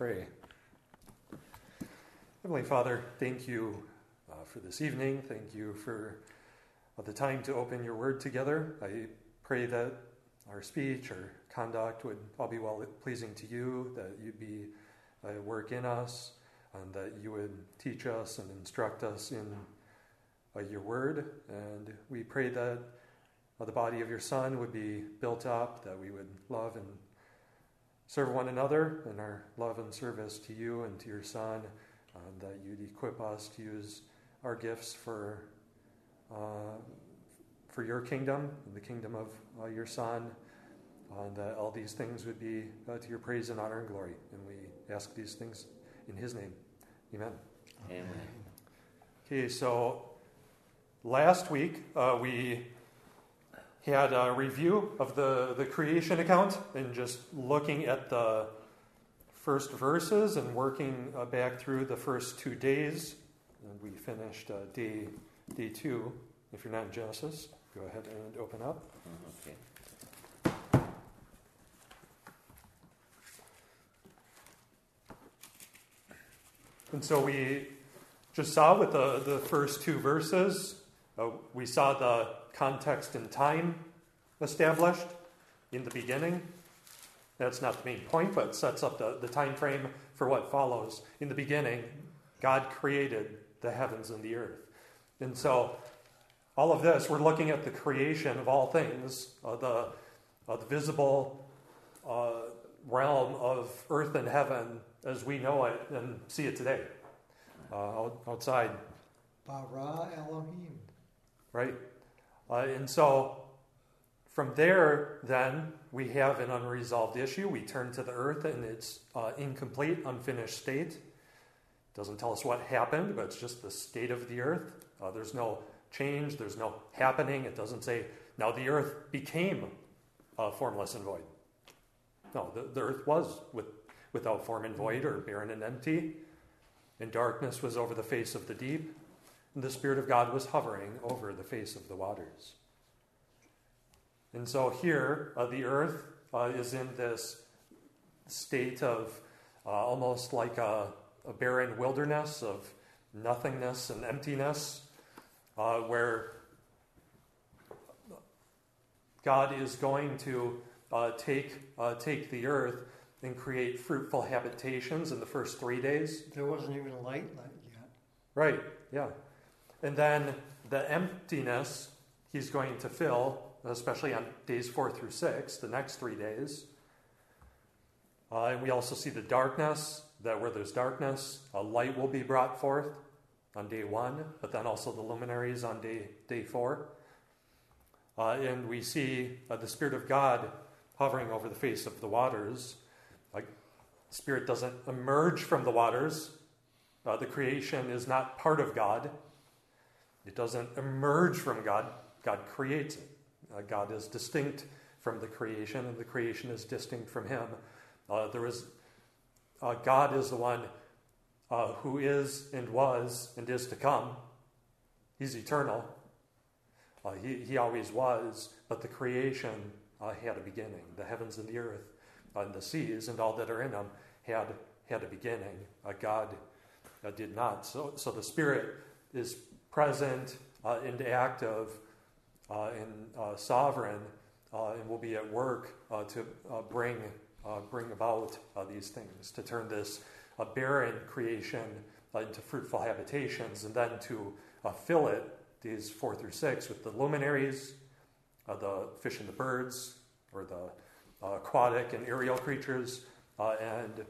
pray. Heavenly Father, thank you uh, for this evening. Thank you for uh, the time to open your word together. I pray that our speech, our conduct would all be well pleasing to you, that you'd be uh, work in us, and that you would teach us and instruct us in uh, your word. And we pray that uh, the body of your Son would be built up, that we would love and serve one another in our love and service to you and to your Son, and that you'd equip us to use our gifts for. Uh, for your kingdom, the kingdom of uh, your Son, and that all these things would be uh, to your praise and honor and glory. And we ask these things in His name. Amen. Amen. Okay, so last week uh, we had a review of the, the creation account and just looking at the first verses and working uh, back through the first two days. And we finished uh, day, day two, if you're not in Genesis. Go ahead and open up. Okay. And so we just saw with the, the first two verses, uh, we saw the context and time established in the beginning. That's not the main point, but sets up the, the time frame for what follows. In the beginning, God created the heavens and the earth. And so all of this, we're looking at the creation of all things, uh, the, uh, the visible uh, realm of earth and heaven as we know it and see it today uh, outside. Bara Elohim. Right? Uh, and so from there, then, we have an unresolved issue. We turn to the earth in its uh, incomplete, unfinished state. Doesn't tell us what happened, but it's just the state of the earth. Uh, there's no change, there's no happening. It doesn't say, now the earth became uh, formless and void. No, the, the earth was with, without form and void or barren and empty, and darkness was over the face of the deep, and the Spirit of God was hovering over the face of the waters. And so here, uh, the earth uh, is in this state of uh, almost like a, a barren wilderness of nothingness and emptiness uh, where God is going to uh, take, uh, take the earth and create fruitful habitations in the first three days. There wasn't even light yet. Right, yeah. And then the emptiness he's going to fill, especially on days four through six, the next three days. Uh, and we also see the darkness, that where there's darkness, a light will be brought forth on day one, but then also the luminaries on day, day four. Uh, and we see uh, the Spirit of God hovering over the face of the waters. Like, Spirit doesn't emerge from the waters. Uh, the creation is not part of God. It doesn't emerge from God. God creates it. Uh, God is distinct from the creation, and the creation is distinct from Him. Uh, there is uh, God is the one uh, who is and was and is to come. He's eternal. Uh, he, he always was, but the creation uh, had a beginning. The heavens and the earth and the seas and all that are in them had, had a beginning. God did not. So, so the Spirit is present and active and sovereign and will be at work to bring, bring about these things, to turn this barren creation uh, into fruitful habitations, and then to uh, fill it, these four through six, with the luminaries, uh, the fish and the birds, or the uh, aquatic and aerial creatures, uh, and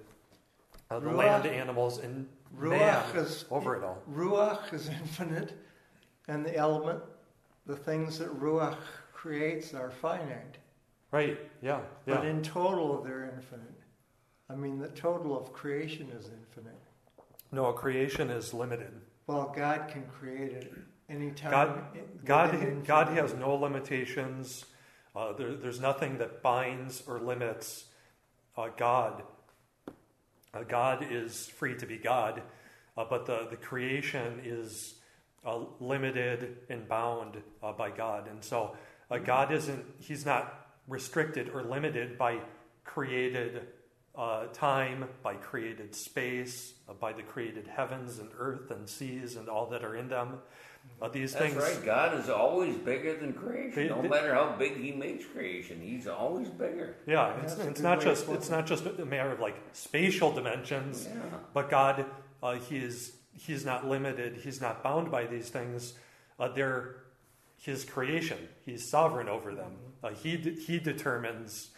uh, the land animals, and Ruach is, over it all. Ruach is infinite, and the element, the things that Ruach creates are finite. Right, yeah, yeah. But in total, they're infinite. I mean, the total of creation is infinite. No, creation is limited. Well, God can create it anytime. God, God, God has no limitations. Uh, there, there's nothing that binds or limits uh, God. Uh, God is free to be God, uh, but the, the creation is uh, limited and bound uh, by God. And so God isn't, He's not restricted or limited by created uh, time, by created space, uh, by the created heavens and earth and seas and all that are in them. Uh, these That's things. right. God is always bigger than creation. They- no they- matter how big He makes creation, He's always bigger. Yeah, That's it's, it's not just it's not just a matter of like spatial dimensions, Yeah. but God, uh, He is He's not limited. He's not bound by these things. Uh, they're His creation. He's sovereign over them. Uh, he de- He determines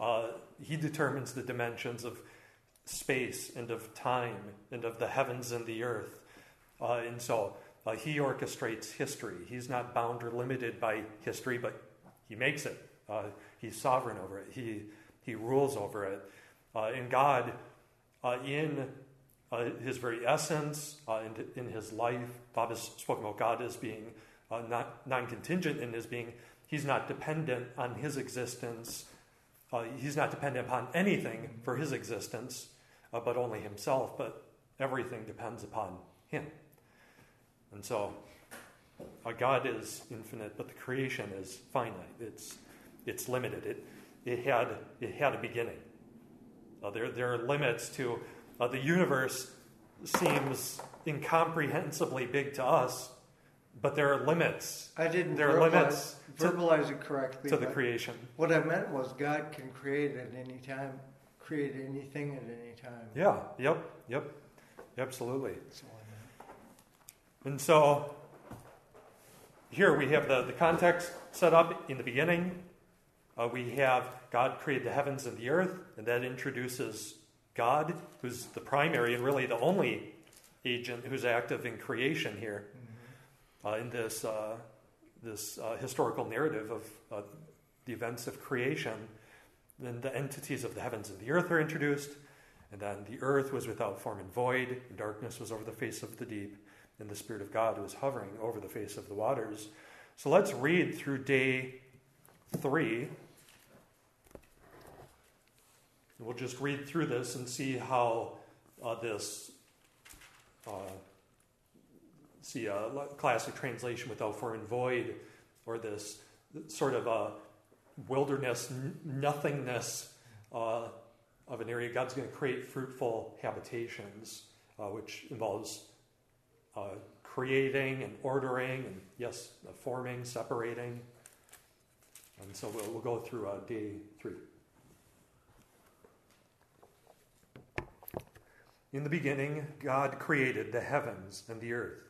uh, He determines the dimensions of space and of time and of the heavens and the earth, uh, and so uh, He orchestrates history. He's not bound or limited by history, but He makes it. Uh, he's sovereign over it. He He rules over it. Uh, and God, in his very essence, uh, in, his life. Bob has spoken about God as being not non contingent in his being. He's not dependent on his existence. Uh, he's not dependent upon anything for his existence, uh, but only himself. But everything depends upon him. And so, uh, God is infinite, but the creation is finite. It's, it's limited. It, it, had, it had a beginning. Uh, there, there are limits to uh, the universe seems incomprehensibly big to us, but there are limits I didn't There are verbalize, limits to- verbalize it correctly. to the creation. What I meant was God can create at any time, create anything at any time. Yeah, yep, yep, absolutely. That's all I meant. And so here we have the, the context set up in the beginning. Uh, we have God created the heavens and the earth, and that introduces God, who's the primary and really the only agent who's active in creation here in this, uh, this uh, historical narrative of uh, the events of creation. Then the entities of the heavens and the earth are introduced, and then the earth was without form and void, and darkness was over the face of the deep, and the Spirit of God was hovering over the face of the waters. So let's read through day three. We'll just read through this and see how uh, this, uh, see a classic translation without and void, or this sort of a wilderness, nothingness uh, of an area. God's going to create fruitful habitations, uh, which involves uh, creating and ordering, and yes, uh, forming, separating. And so we'll, we'll go through uh, day three. In the beginning, God created the heavens and the earth.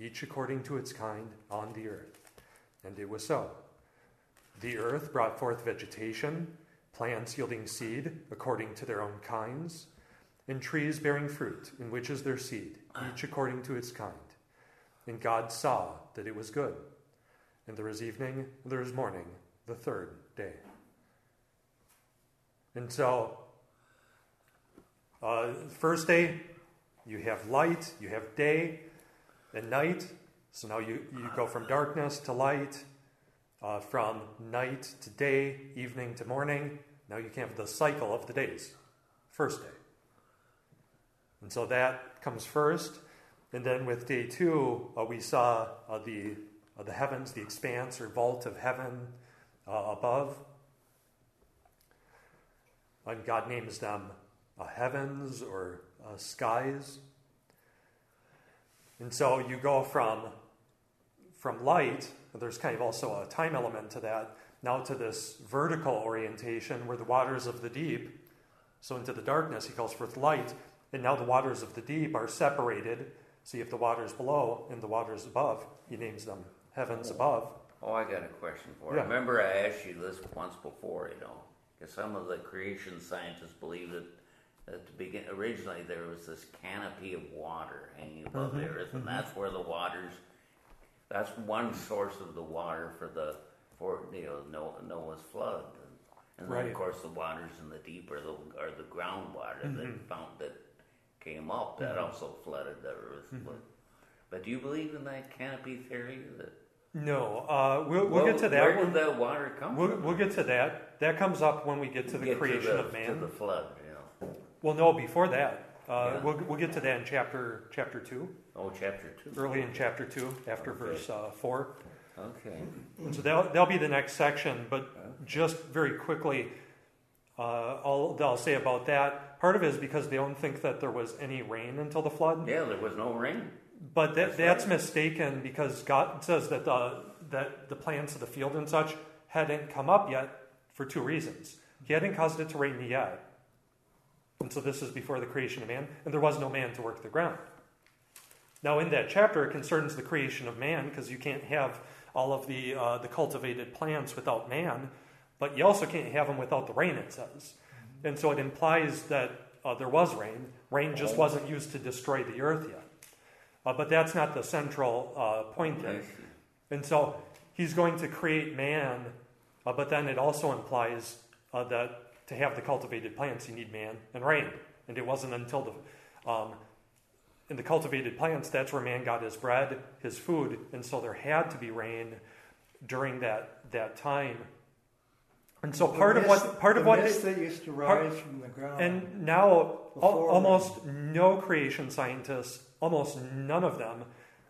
each according to its kind on the earth. And it was so. The earth brought forth vegetation, plants yielding seed according to their own kinds, and trees bearing fruit, in which is their seed, each according to its kind. And God saw that it was good. And there was evening, there was morning, the third day. And so, uh, first day, you have light, you have day and night. So now you, you go from darkness to light, uh, from night to day, evening to morning. Now you can have the cycle of the days. First day. And so that comes first. And then with day two, uh, we saw uh, the, uh, the heavens, the expanse or vault of heaven uh, above. And God names them uh, heavens or skies. And so you go from, from light, there's kind of also a time element to that, now to this vertical orientation where the waters of the deep, so into the darkness, he calls forth light, and now the waters of the deep are separated. So you have the waters below and the waters above. He names them heavens oh. above. Oh, I got a question for you. Yeah. Remember, I asked you this once before, you know, because some of the creation scientists believe that at the begin originally there was this canopy of water hanging above mm-hmm, the earth, and mm-hmm. that's where the waters. That's one source of the water for the for you know Noah, Noah's flood, and, and then Right. of course the waters in the deep are the are the groundwater that mm-hmm. found that came up that also flooded the earth. But, but do you believe in that canopy theory that? No, uh, we'll, we'll get to that. Where did that water come We'll, from? we'll get to that. That comes up when we get to the Get creation the, of man. To the flood. Well, no, before that. Uh, Yeah. we'll, we'll get to that in chapter chapter two, Oh, chapter two. early in chapter two, after Okay. verse uh, four. Okay. And so that'll, that'll be the next section. But just very quickly, uh, all I'll say about that. Part of it is because they don't think that there was any rain until the flood. Yeah, there was no rain. But that, That's that's, right. mistaken because God says that the, that the plants of the field and such hadn't come up yet for two reasons. He hadn't caused it to rain yet. And so this is before the creation of man, and there was no man to work the ground. Now, in that chapter, it concerns the creation of man because you can't have all of the, uh, the cultivated plants without man, but you also can't have them without the rain, it says. And so it implies that uh, there was rain. Rain just wasn't used to destroy the earth yet. Uh, but that's not the central uh, point there. And so he's going to create man, uh, but then it also implies uh, that to have the cultivated plants, you need man and rain. And it wasn't until the um, in the cultivated plants that's where man got his bread, his food, and so there had to be rain during that that time. And so The part of what part of what mist that used to part- from the ground. and now, almost no creation scientists, almost none of them,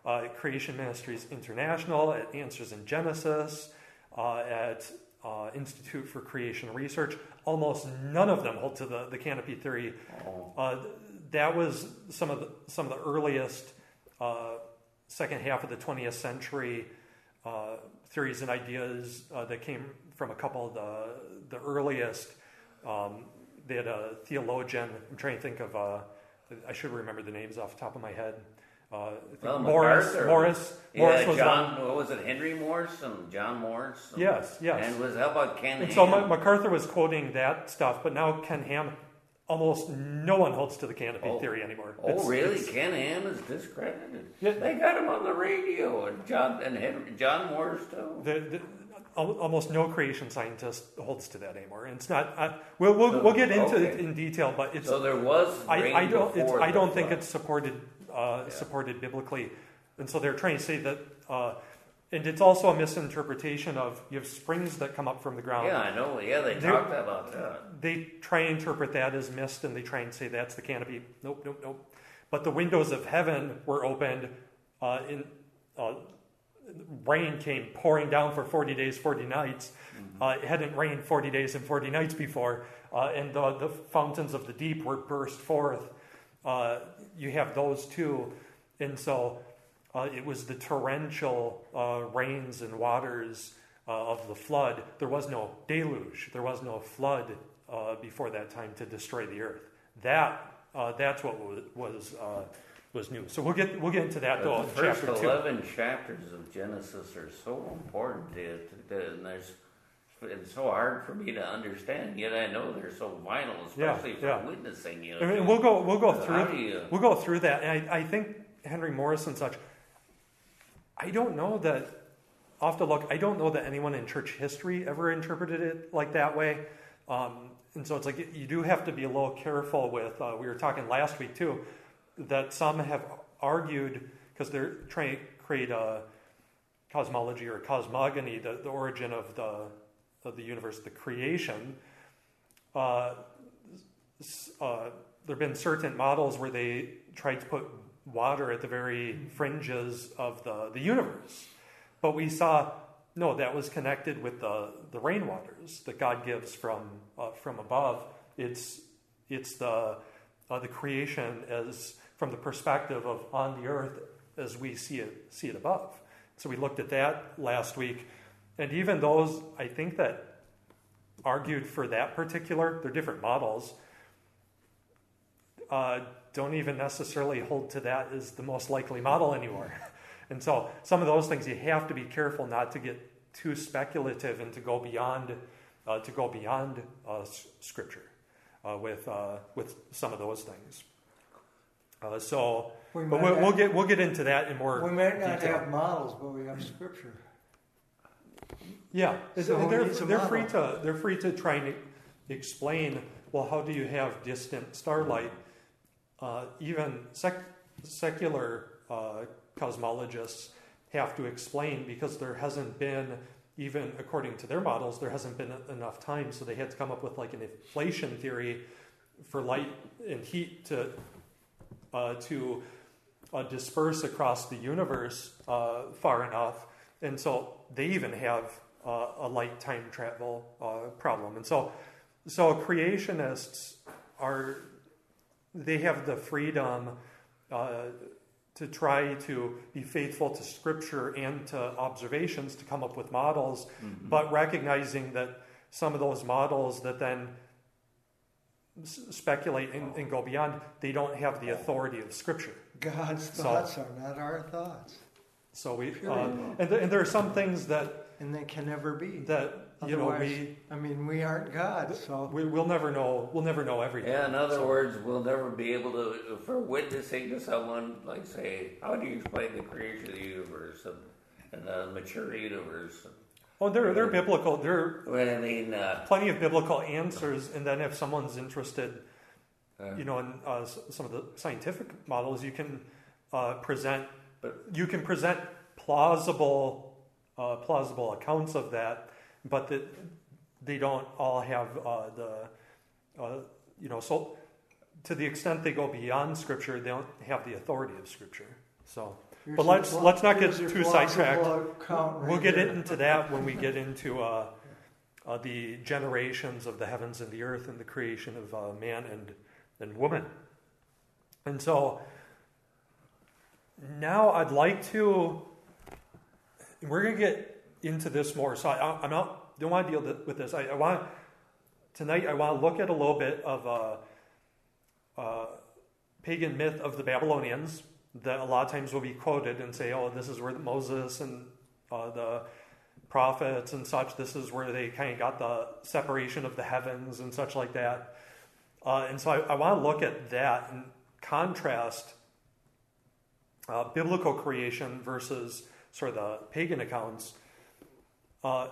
uh, at Creation Ministries International, at Answers in Genesis, uh, at uh, Institute for Creation Research, almost none of them hold to the, the canopy theory. Oh, Uh, that was some of the, some of the earliest uh, second half of the 20th century uh, theories and ideas uh, that came from a couple of the, the earliest. Um, they had a theologian, I'm trying to think of, uh, I should remember the names off the top of my head. Uh, Well, Morris, MacArthur. Morris, Morris yeah, was John. one. What was it? Henry Morris and John Morris. And, Yes, yes. And was how about Ken? And so? Ma- MacArthur was quoting that stuff, but now Ken Ham, almost no one holds to the canopy Oh. theory anymore. Oh, It's- really? it's- Ken Ham is discredited. Yeah. They got him on the radio, and John and Henry, John Morris too. The, the, almost no creation scientist holds to that anymore. And it's not. Uh, we'll we'll, So, we'll get into okay. it in detail, but it's. So there was I, I don't. It's, I don't think it's supported uh, Yeah. supported biblically, and so they're trying to say that. Uh, and it's also a misinterpretation of you have springs that come up from the ground. Yeah, I know. Yeah, they There- talked about that. They try and interpret that as mist, and they try and say that's the canopy. Nope, nope, nope. But the windows of heaven were opened. Uh, in uh, rain came pouring down for forty days, forty nights. Uh, it hadn't rained forty days and forty nights before, uh, and the, the fountains of the deep were burst forth. Uh, you have those two, and so uh, it was the torrential uh, rains and waters uh, of the flood. There was no deluge. There was no flood uh, before that time to destroy the earth. That uh, that's what was was, uh, was new. So we'll get we'll get into that though. The first chapter two. eleven chapters of Genesis are so important to it, and there's it's so hard for me to understand. Yet I know they're so vital, Yeah, especially for yeah. witnessing. You I know, mean, we'll go we'll go through you- we'll go through that. And I, I think Henry Morris and such. I don't know that. I'll have to look. I don't know that anyone in church history ever interpreted it like that way. Um, and so it's like you do have to be a little careful with. Uh, we were talking last week too that some have argued because they're trying to create a cosmology or cosmogony, the, the origin of the of the universe, the creation. Uh, uh, there have been certain models where they tried to put water at the very fringes of the, the universe. But we saw, no, that was connected with the, the rainwaters that God gives from, uh, from above. It's, it's the, uh, the creation as from the perspective of on the earth as we see it, see it above. So we looked at that last week. And even those, I think, that argued for that particular, they're different models, uh, don't even necessarily hold to that as the most likely model anymore. and so some of those things you have to be careful not to get too speculative and to go beyond uh, to go beyond uh, scripture uh, with uh, with some of those things. Uh, so, we but we'll, have, we'll, get we'll get into that in more. We might not detail. have models, but we have scripture. Yeah, so they're, they're free to they're free to try and explain. Well, how do you have distant starlight? Uh, even sec- secular uh, cosmologists have to explain because there hasn't been even according to their models there hasn't been enough time so they had to come up with like an inflation theory for light and heat to uh, to uh, disperse across the universe uh, far enough and so they even have uh, a light time travel problem and so so creationists are they have the freedom uh, to try to be faithful to scripture and to observations to come up with models, mm-hmm. but recognizing that some of those models that then speculate and, and, go beyond, they don't have the authority of scripture. God's thoughts so, are not our thoughts. So we, uh, and, th- and there are some things that, and they can never be that you know, we. I mean, we aren't God, so we, will never know. We'll never know everything. Yeah. In other so. words, we'll never be able to, for witnessing to someone, like say, how do you explain the creation of the universe and, and the mature universe? Oh, there, there are biblical. There are I mean, uh, plenty of biblical answers, and then if someone's interested, uh, you know, in uh, some of the scientific models, you can uh, present. But you can present plausible, uh, plausible accounts of that but that they don't all have uh, the, uh, you know, so to the extent they go beyond Scripture, they don't have the authority of Scripture. So, here's but let's let's not get too sidetracked. Right we'll get into that when we get into uh, uh, the generations of the heavens and the earth and the creation of uh, man and and woman. And so now I'd like to. We're going to get into this more. So I, am not don't want to deal with this. I, I, want tonight. I want to look at a little bit of a, a pagan myth of the Babylonians that a lot of times will be quoted and say, "Oh, this is where Moses and uh, the prophets and such. This is where they kind of got the separation of the heavens and such like that." Uh, and so I, I want to look at that and contrast uh, biblical creation versus sort of the pagan accounts uh,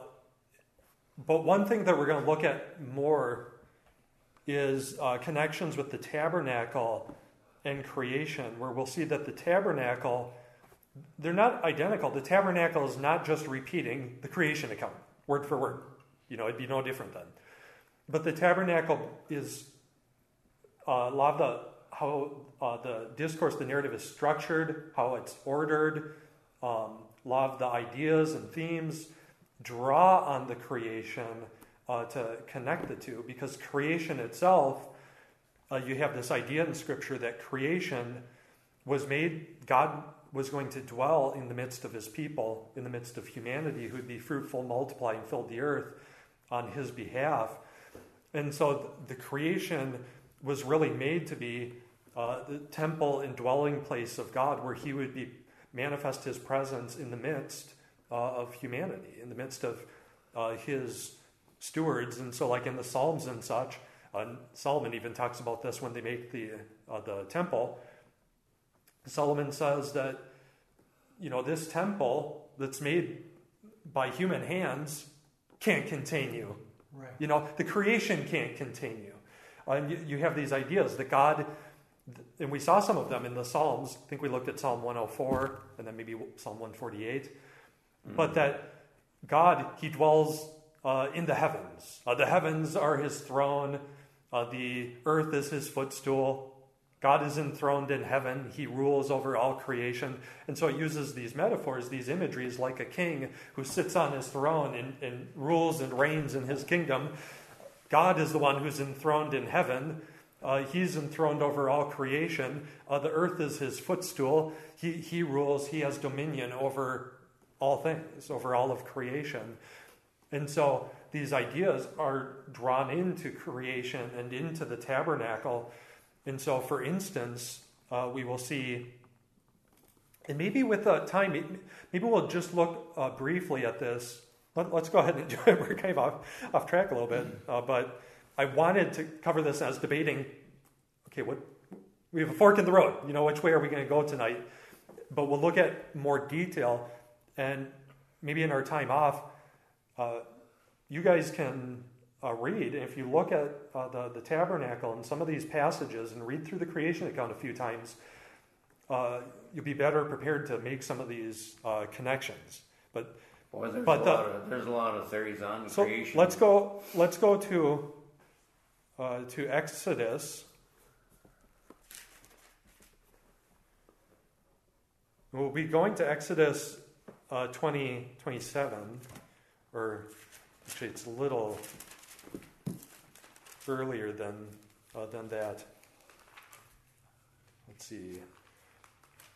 but one thing that we're going to look at more is uh, connections with the tabernacle and creation, where we'll see that the tabernacle, they're not identical. The tabernacle is not just repeating the creation account, word for word. You know, it'd be no different then. But the tabernacle is uh, a lot of the how uh, the discourse, the narrative is structured, how it's ordered, um, of the ideas and themes draw on the creation uh, to connect the two because creation itself, uh, you have this idea in Scripture that creation was made, God was going to dwell in the midst of his people, in the midst of humanity, who'd be fruitful, multiply, and fill the earth on his behalf. And so the creation was really made to be uh, the temple and dwelling place of God where he would be manifest his presence in the midst uh, of humanity, in the midst of uh, his stewards. And so, like in the Psalms and such, uh, Solomon even talks about this when they make the, uh, the temple. Solomon says that, you know, this temple that's made by human hands can't contain you. Right. You know, the creation can't contain you. And you, you have these ideas that God, and we saw some of them in the Psalms. I think we looked at Psalm 104 and then maybe Psalm 148 mm. but that God, He dwells uh, in the heavens. Uh, the heavens are His throne, uh, the earth is His footstool. God is enthroned in heaven. He rules over all creation. And so it uses these metaphors, these imageries, like a king who sits on his throne and, and rules and reigns in his kingdom. God is the one who's enthroned in heaven. Uh, he's enthroned over all creation. Uh, the earth is his footstool. He, he rules, he has dominion over all things, over all of creation. And so these ideas are drawn into creation and into the tabernacle. And so, for instance, uh, we will see, and maybe with uh, time, maybe we'll just look uh, briefly at this. Let, us go ahead and do it. We're kind of off, off track a little bit, uh, but I wanted to cover this as debating. Okay, what we have a fork in the road. You know, which way are we going to go tonight? But we'll look at more detail, and maybe in our time off, uh, you guys can uh, read. If you look at uh, the, the tabernacle and some of these passages and read through the creation account a few times, uh, you'll be better prepared to make some of these uh, connections. But Boy, there's, but a the, lot of, there's a lot of theories on so creation. let's go. Let's go to uh, to Exodus. We'll be going to Exodus uh, 20, 27, or actually, it's a little earlier than, uh, than that. Let's see.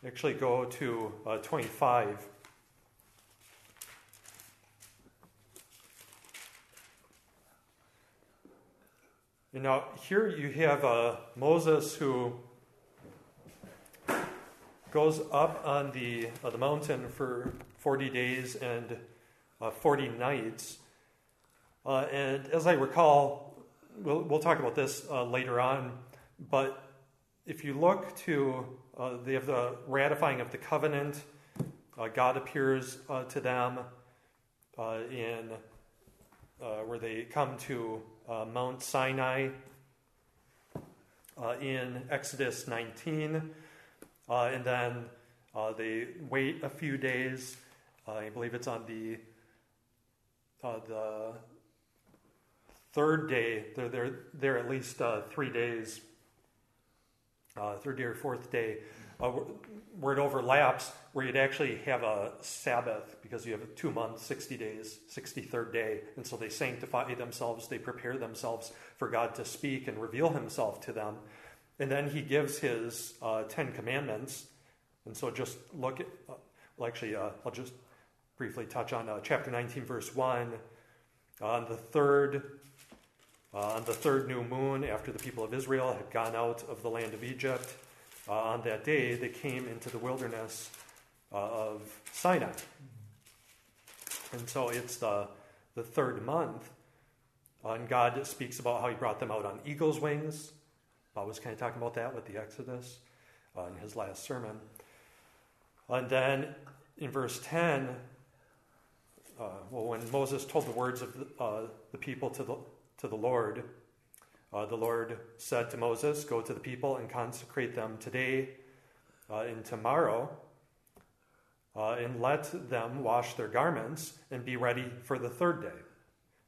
Actually, go to uh, 25. And now, here you have uh, Moses who goes up on the, uh, the mountain for 40 days and uh, 40 nights. Uh, and as I recall, we'll, we'll talk about this uh, later on, but if you look to uh, they have the ratifying of the covenant, God appears to them in where they come to Uh, Mount Sinai uh, in Exodus 19, uh, and then they wait a few days. I believe it's on the the third day, they're there, there at least uh, three days, uh, third day or fourth day, uh, where it overlaps, where you'd actually have a Sabbath because you have two month, 60 days, 63rd day. And so they sanctify themselves, they prepare themselves for God to speak and reveal himself to them. And then he gives his uh, Ten Commandments. And so just look at, uh, well, actually, uh, I'll just briefly touch on chapter 19, verse 1. On the third uh, on the third new moon, after the people of Israel had gone out of the land of Egypt, uh, on that day they came into the wilderness uh, of Sinai. And so it's the, the third month. Uh, and God speaks about how he brought them out on eagle's wings. Bob was kind of talking about that with the Exodus uh, in his last sermon. And then in verse 10, uh, well, when Moses told the words of the, uh, the people to the, to the Lord. Uh, the Lord said to Moses, Go to the people and consecrate them today uh, and tomorrow, uh, and let them wash their garments and be ready for the third day.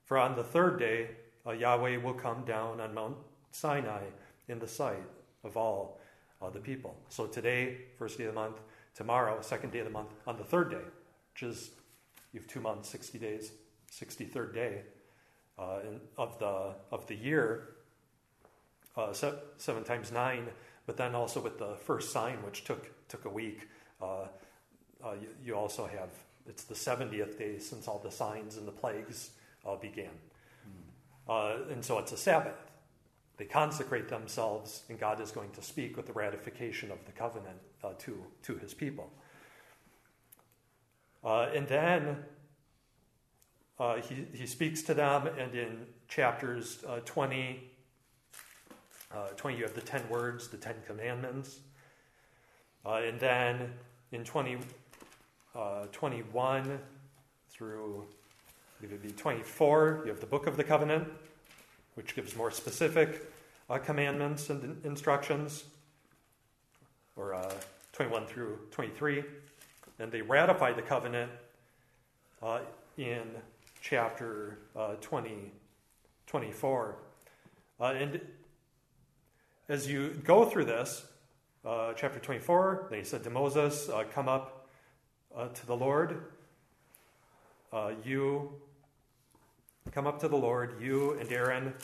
For on the third day, uh, Yahweh will come down on Mount Sinai in the sight of all uh, the people. So today, first day of the month, tomorrow, second day of the month, on the third day, which is you have two months, 60 days, 63rd day uh, of the of the year, uh, se- seven times nine. But then also with the first sign, which took took a week, uh, uh you, you, also have it's the seventieth day since all the signs and the plagues uh, began, mm. and so it's a Sabbath. They consecrate themselves, and God is going to speak with the ratification of the covenant to to His people. and then uh, he, he speaks to them, and in chapters uh, 20, uh, 20, you have the 10 words, the 10 commandments. Uh, and then in 20, uh, 21 through, it would be 24, you have the book of the covenant, which gives more specific uh, commandments and instructions, or 21 through 23. And they ratify the covenant in chapter uh, 20, 24. Uh, and as you go through this, uh, chapter 24, they said to Moses, uh, Come up uh, to the Lord. Uh, you come up to the Lord, you and Aaron,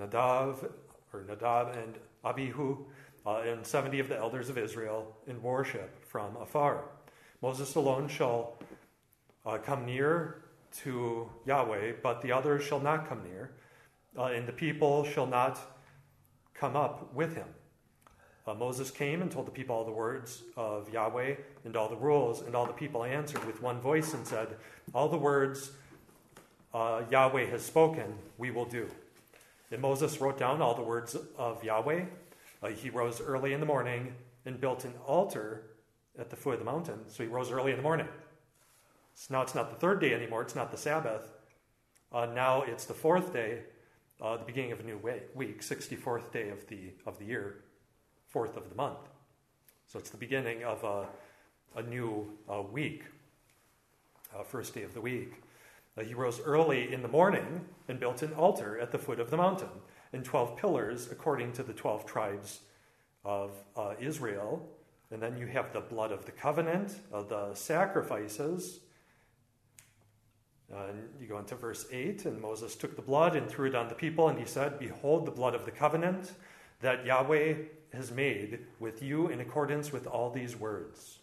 Nadav, or Nadab and Abihu, uh, and 70 of the elders of Israel in worship from afar. Moses alone shall uh, come near to Yahweh, but the others shall not come near, and the people shall not come up with him. Uh, Moses came and told the people all the words of Yahweh and all the rules, and all the people answered with one voice and said, All the words uh, Yahweh has spoken, we will do. And Moses wrote down all the words of Yahweh. Uh, he rose early in the morning and built an altar at the foot of the mountain. So he rose early in the morning. So now it's not the third day anymore, it's not the Sabbath. Uh, now it's the fourth day, uh, the beginning of a new week, 64th day of the, of the year fourth of the month. So it's the beginning of a, a new uh, week, uh, first day of the week. Uh, he rose early in the morning and built an altar at the foot of the mountain, and 12 pillars according to the 12 tribes of uh, Israel. And then you have the blood of the covenant, the sacrifices. Uh, and you go into verse 8, and Moses took the blood and threw it on the people, and he said, Behold, the blood of the covenant that Yahweh has made with you in accordance with all these words.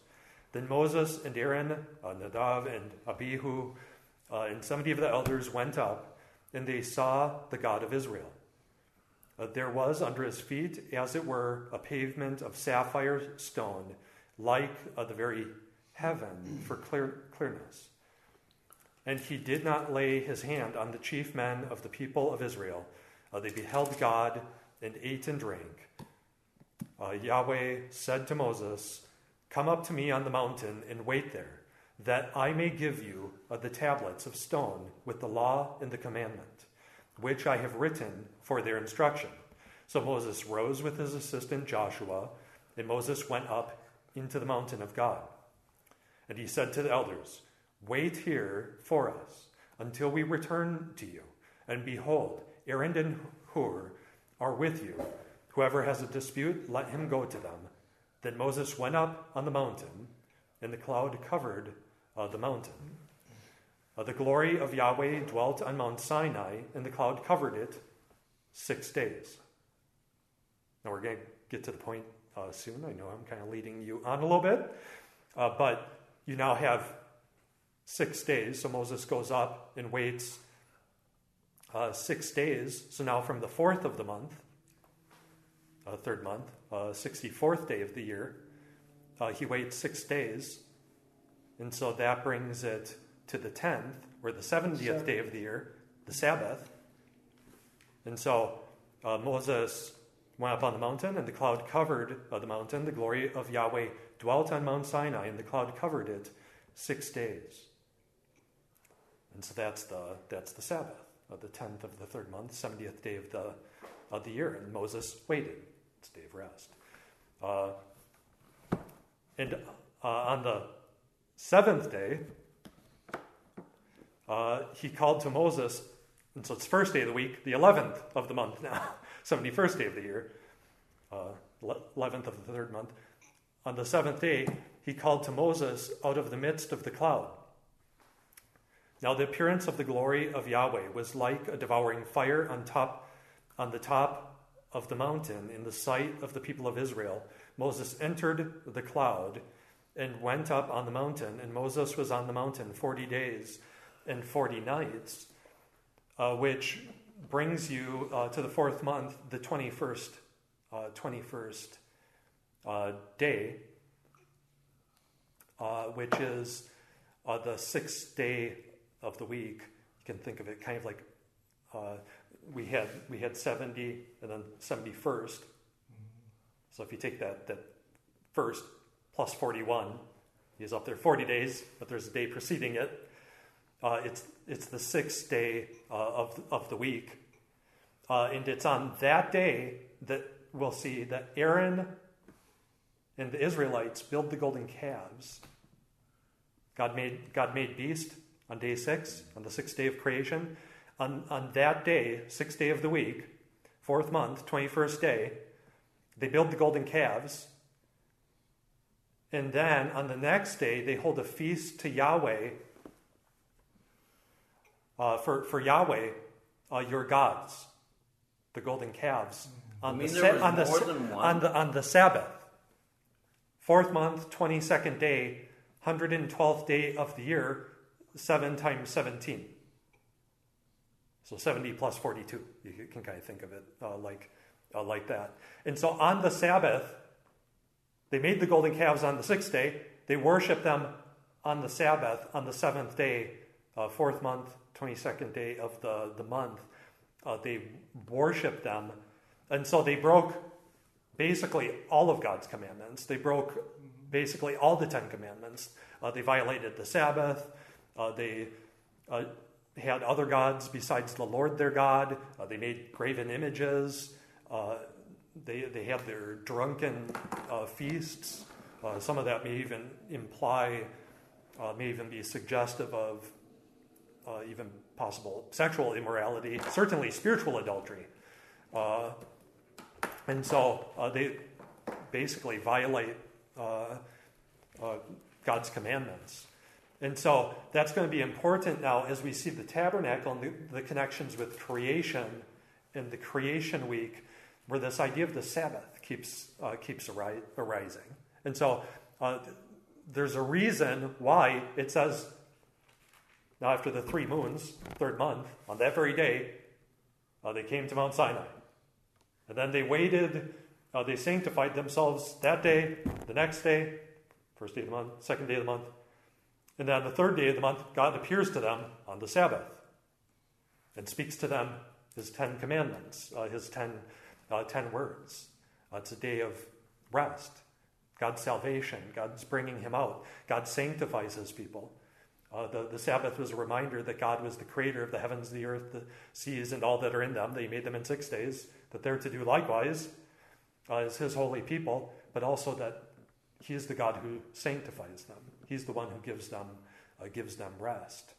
Then Moses and Aaron, uh, Nadav and Abihu, uh, and 70 of the elders went up, and they saw the God of Israel. Uh, there was under his feet, as it were, a pavement of sapphire stone, like uh, the very heaven for clear, clearness. And he did not lay his hand on the chief men of the people of Israel. Uh, they beheld God and ate and drank uh, Yahweh said to Moses, Come up to me on the mountain and wait there, that I may give you uh, the tablets of stone with the law and the commandment, which I have written for their instruction. So Moses rose with his assistant Joshua, and Moses went up into the mountain of God. And he said to the elders, Wait here for us until we return to you. And behold, Aaron and Hur are with you Whoever has a dispute, let him go to them. Then Moses went up on the mountain, and the cloud covered uh, the mountain. Uh, the glory of Yahweh dwelt on Mount Sinai, and the cloud covered it six days. Now we're going to get to the point uh, soon. I know I'm kind of leading you on a little bit, uh, but you now have six days. So Moses goes up and waits uh, six days. So now from the fourth of the month, uh, third month, uh, 64th day of the year. Uh, he waits six days, and so that brings it to the 10th, or the 70th day of the year, the Sabbath. And so uh, Moses went up on the mountain, and the cloud covered uh, the mountain. The glory of Yahweh dwelt on Mount Sinai, and the cloud covered it six days. And so that's the, that's the Sabbath, uh, the 10th of the third month, 70th day of the, of the year. And Moses waited. It's day of rest. Uh, and uh, on the seventh day, uh, he called to Moses, and so it's first day of the week, the 11th of the month now, 71st day of the year, 11th uh, of the third month. On the seventh day, he called to Moses out of the midst of the cloud. Now the appearance of the glory of Yahweh was like a devouring fire on top on the top of the mountain in the sight of the people of Israel. Moses entered the cloud and went up on the mountain, and Moses was on the mountain 40 days and 40 nights, uh, which brings you uh, to the fourth month, the 21st, uh, 21st uh, day, uh, which is uh, the sixth day of the week. You can think of it kind of like we had we had 70 and then 71st. Mm-hmm. So if you take that that first plus 41, he's up there 40 days, but there's a day preceding it. Uh, it's it's the sixth day uh, of of the week, uh, and it's on that day that we'll see that Aaron and the Israelites build the golden calves. God made God made beast on day six, on the sixth day of creation. On, on that day, sixth day of the week, fourth month, 21st day, they build the golden calves. And then on the next day, they hold a feast to Yahweh, uh, for, for Yahweh, uh, your gods, the golden calves, on, the, on, the, more than one? on, the, on the Sabbath. Fourth month, 22nd day, 112th day of the year, 7 times 17. So 70 plus 42. You can kind of think of it uh, like, uh, like that. And so on the Sabbath, they made the golden calves on the sixth day. They worshiped them on the Sabbath on the seventh day, uh, fourth month, 22nd day of the, the month. Uh, they worshiped them. And so they broke basically all of God's commandments. They broke basically all the Ten Commandments. Uh, they violated the Sabbath. Uh, they uh, had other gods besides the Lord their God. Uh, they made graven images. Uh, they, they had their drunken uh, feasts. some of that may even imply, may even be suggestive of even possible sexual immorality, certainly spiritual adultery. and so they basically violate uh, uh, God's commandments. And so that's going to be important now as we see the tabernacle and the, the connections with creation in the creation week, where this idea of the Sabbath keeps, uh, keeps ari- arising. And so uh, there's a reason why it says, now after the three moons, third month, on that very day, uh, they came to Mount Sinai. And then they waited uh, they sanctified themselves that day, the next day, first day of the month, second day of the month. And then on the third day of the month, God appears to them on the Sabbath and speaks to them his Ten Commandments, uh, his ten, uh, ten words. Uh, it's a day of rest, God's salvation, God's bringing him out. God sanctifies his people. Uh, the, the Sabbath was a reminder that God was the creator of the heavens, the earth, the seas, and all that are in them. That he made them in six days, that they're to do likewise uh, as his holy people, but also that he is the God who sanctifies them. He's the one who gives them, uh, gives them rest.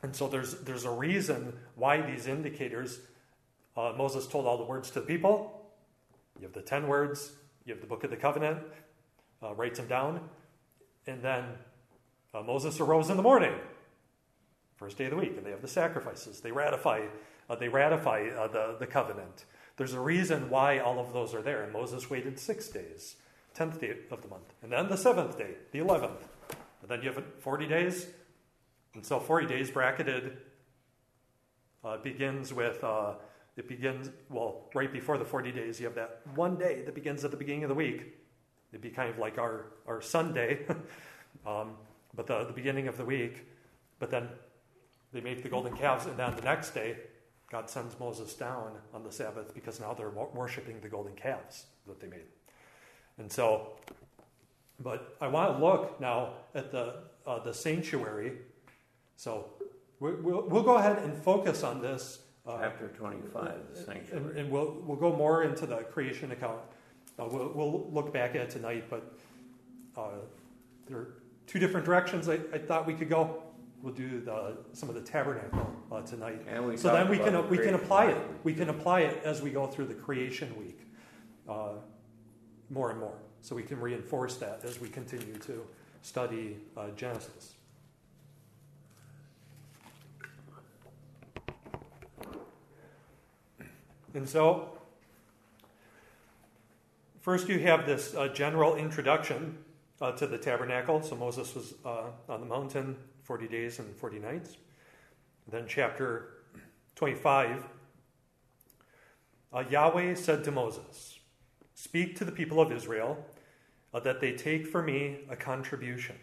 And so there's, there's a reason why these indicators, uh, Moses told all the words to the people. You have the 10 words, you have the book of the covenant, uh, writes them down. And then uh, Moses arose in the morning, first day of the week, and they have the sacrifices. They ratify, uh, they ratify uh, the, the covenant. There's a reason why all of those are there. And Moses waited six days, 10th day of the month. And then the seventh day, the 11th. And then you have 40 days. And so 40 days bracketed uh, begins with, uh, it begins, well, right before the 40 days, you have that one day that begins at the beginning of the week. It'd be kind of like our, our Sunday, um, but the, the beginning of the week. But then they make the golden calves, and then the next day, God sends Moses down on the Sabbath because now they're worshiping the golden calves that they made. And so, but I want to look now at the, uh, the sanctuary. So we, will we'll go ahead and focus on this. Uh, Chapter 25, the sanctuary. And, and, we'll, we'll go more into the creation account. Uh, we'll, we'll look back at it tonight, but uh, there are two different directions I, I thought we could go we'll do the, some of the tabernacle uh, tonight. so then we can we can apply it. We can apply it as we go through the creation week, uh, more and more. So we can reinforce that as we continue to study uh, Genesis. And so, first you have this uh, general introduction uh, to the tabernacle. So Moses was uh, on the mountain 40 days and 40 nights. Then, chapter 25 uh, Yahweh said to Moses, Speak to the people of Israel uh, that they take for me a contribution.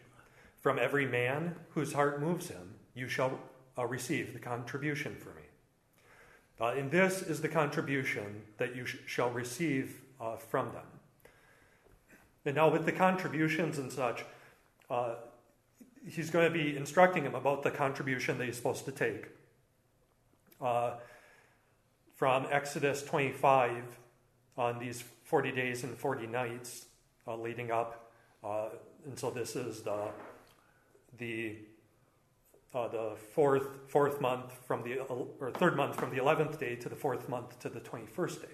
From every man whose heart moves him, you shall uh, receive the contribution for me. Uh, and this is the contribution that you sh- shall receive uh, from them. And now, with the contributions and such, uh, he's going to be instructing him about the contribution that he's supposed to take. Uh, from Exodus 25 on these 40 days and 40 nights uh, leading up. Uh, and so this is the, the, uh, the fourth, fourth month from the, or third month from the 11th day to the fourth month to the 21st day.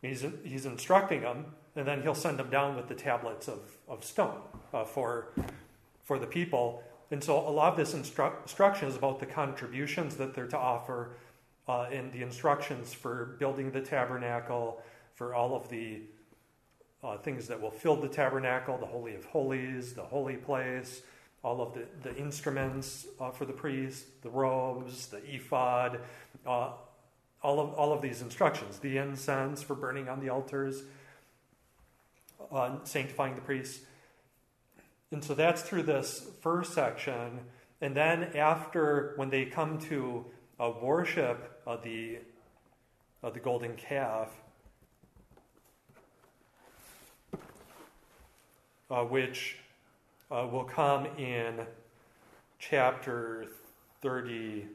He's, he's instructing them, and then he'll send them down with the tablets of, of stone uh, for, for the people. And so a lot of this instru- instruction is about the contributions that they're to offer uh, and the instructions for building the tabernacle, for all of the uh, things that will fill the tabernacle, the Holy of Holies, the holy place, all of the, the instruments uh, for the priest, the robes, the ephod, uh, all, of, all of these instructions, the incense for burning on the altars, uh, sanctifying the priests. And so that's through this first section. And then after, when they come to uh, worship uh, the, the golden calf, uh, which uh, will come in chapter 30,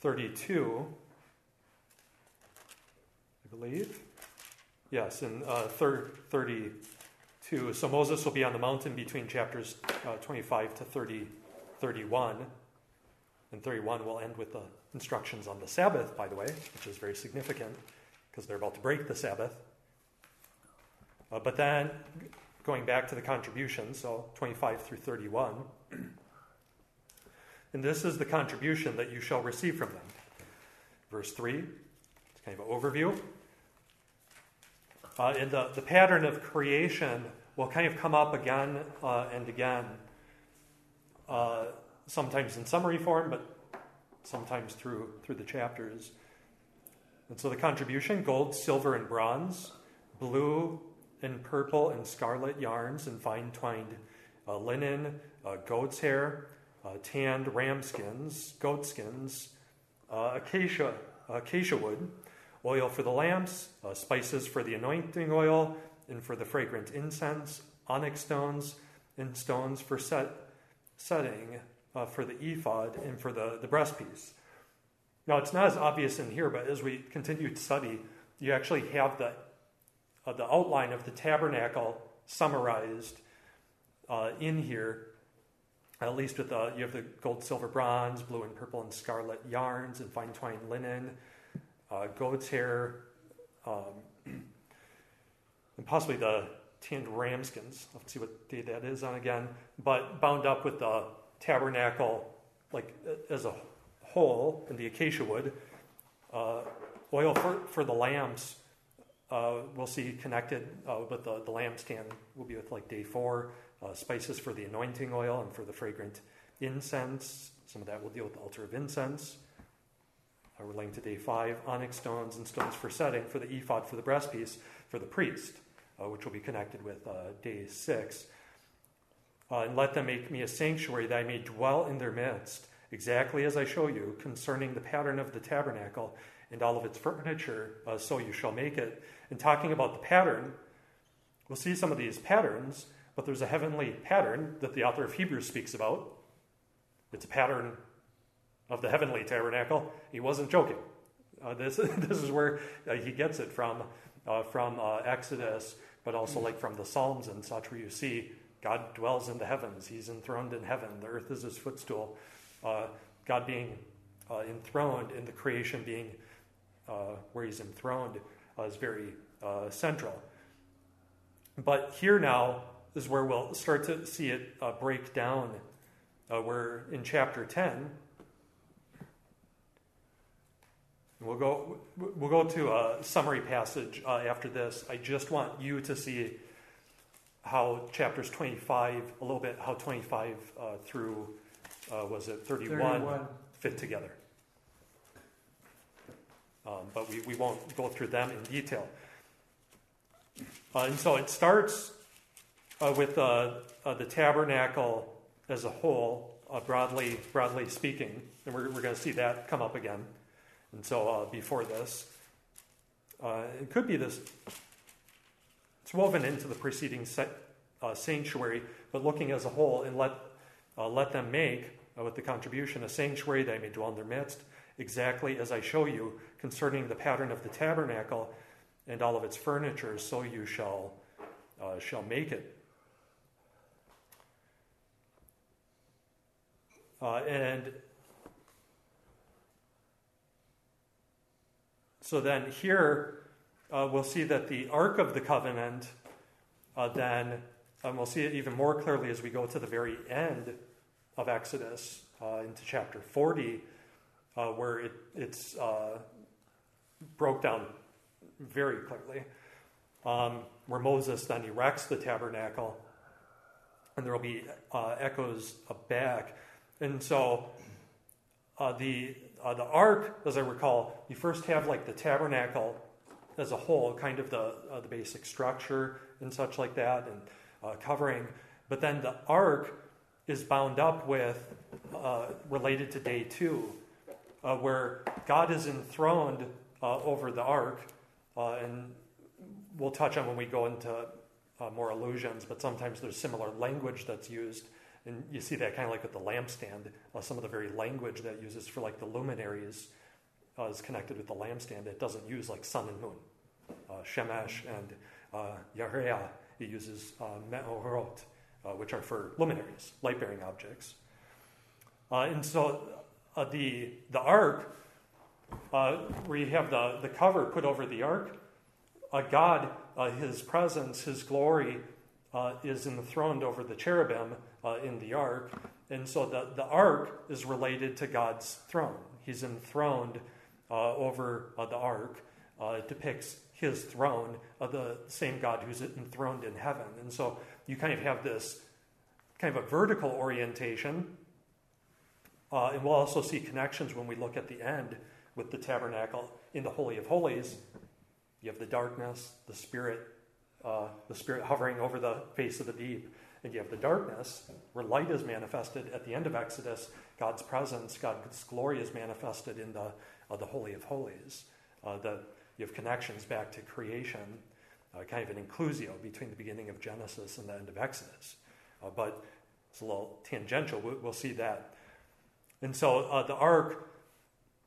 32, I believe. Yes, in uh, thir- 32. So Moses will be on the mountain between chapters uh, 25 to 30, 31. And 31 will end with the instructions on the Sabbath, by the way, which is very significant because they're about to break the Sabbath. Uh, but then, going back to the contribution, so 25 through 31, and this is the contribution that you shall receive from them. Verse 3, it's kind of an overview. Uh, and the, the pattern of creation will kind of come up again uh, and again, uh, sometimes in summary form, but sometimes through, through the chapters. And so the contribution gold, silver, and bronze, blue, and purple and scarlet yarns and fine twined uh, linen, uh, goat's hair, uh, tanned ram skins, goat skins, uh, acacia, acacia wood, oil for the lamps, uh, spices for the anointing oil, and for the fragrant incense, onyx stones, and stones for set, setting uh, for the ephod and for the, the breastpiece. Now, it's not as obvious in here, but as we continue to study, you actually have the uh, the outline of the tabernacle summarized uh, in here. At least with the, you have the gold, silver, bronze, blue and purple and scarlet yarns and fine twined linen, uh, goat's hair, um, and possibly the tanned ramskins. Let's see what day that is on again. But bound up with the tabernacle, like as a whole, in the acacia wood, uh, oil for, for the lamps uh, we'll see connected uh, with the, the lampstand will be with like day four, uh, spices for the anointing oil and for the fragrant incense. Some of that will deal with the altar of incense. Uh, we're to day five, onyx stones and stones for setting for the ephod for the breastpiece for the priest, uh, which will be connected with uh, day six. and let them make me a sanctuary that I may dwell in their midst, exactly as I show you concerning the pattern of the tabernacle and all of its furniture, uh, so you shall make it. And talking about the pattern, we'll see some of these patterns, but there's a heavenly pattern that the author of Hebrews speaks about. It's a pattern of the heavenly tabernacle. He wasn't joking. Uh, this, this is where uh, he gets it from, uh, from uh, Exodus, but also like from the Psalms and such, where you see God dwells in the heavens. He's enthroned in heaven. The earth is his footstool. Uh, God being uh, enthroned in the creation being where he's enthroned is very uh, central. But here now is where we'll start to see it uh, break down. Uh, we're in chapter 10. We'll go, we'll go to a summary passage uh, after this. I just want you to see how chapters 25, a little bit, how 25 through, was it 31, 31, fit together um, but we, we won't go through them in detail. Uh, and so it starts uh, with uh, uh the tabernacle as a whole, uh, broadly, broadly speaking, and we're, we're going to see that come up again. And so uh, before this, it could be this, it's woven into the preceding set, sanctuary, but looking as a whole, and let, let them make, with the contribution, a sanctuary that may dwell in their midst exactly as I show you concerning the pattern of the tabernacle and all of its furniture, so you shall, uh, shall make it. Uh, and so then here uh, we'll see that the Ark of the Covenant uh, then, and we'll see it even more clearly as we go to the very end of Exodus uh, into chapter 40, uh, where it, it's uh, broke down very clearly, um, where Moses then erects the tabernacle, and there will be uh, echoes back. And so the uh, the ark, as I recall, you first have like the tabernacle as a whole, kind of the, uh, the basic structure and such like that, and uh, covering. But then the ark is bound up with, uh, related to day two, uh, where God is enthroned uh, over the ark. and we'll touch on when we go into more allusions, but sometimes there's similar language that's used and you see that kind of like with the lampstand, uh, some of the very language that uses for like the luminaries uh, is connected with the lampstand. It doesn't use like sun and moon. Uh, Shemesh and uh, it uses uh, Me'orot, uh, which are for luminaries, light bearing objects. Uh, and so the, the ark, where you have the, the cover put over the ark, God, his presence, his glory, is enthroned over the cherubim uh, in the ark. And so the, the ark is related to God's throne. He's enthroned uh, over uh, the ark. Uh, it depicts his throne, the same God who's enthroned in heaven. And so you kind of have this kind of a vertical orientation. Uh, and we'll also see connections when we look at the end with the tabernacle in the Holy of Holies. You have the darkness, the Spirit, uh, the Spirit hovering over the face of the deep and you have the darkness, where light is manifested at the end of Exodus. God's presence, God's glory is manifested in the, uh, the Holy of Holies. Uh, the, you have connections back to creation, uh, kind of an inclusio between the beginning of Genesis and the end of Exodus. Uh, but it's a little tangential. We'll, we'll see that. And so uh, the ark,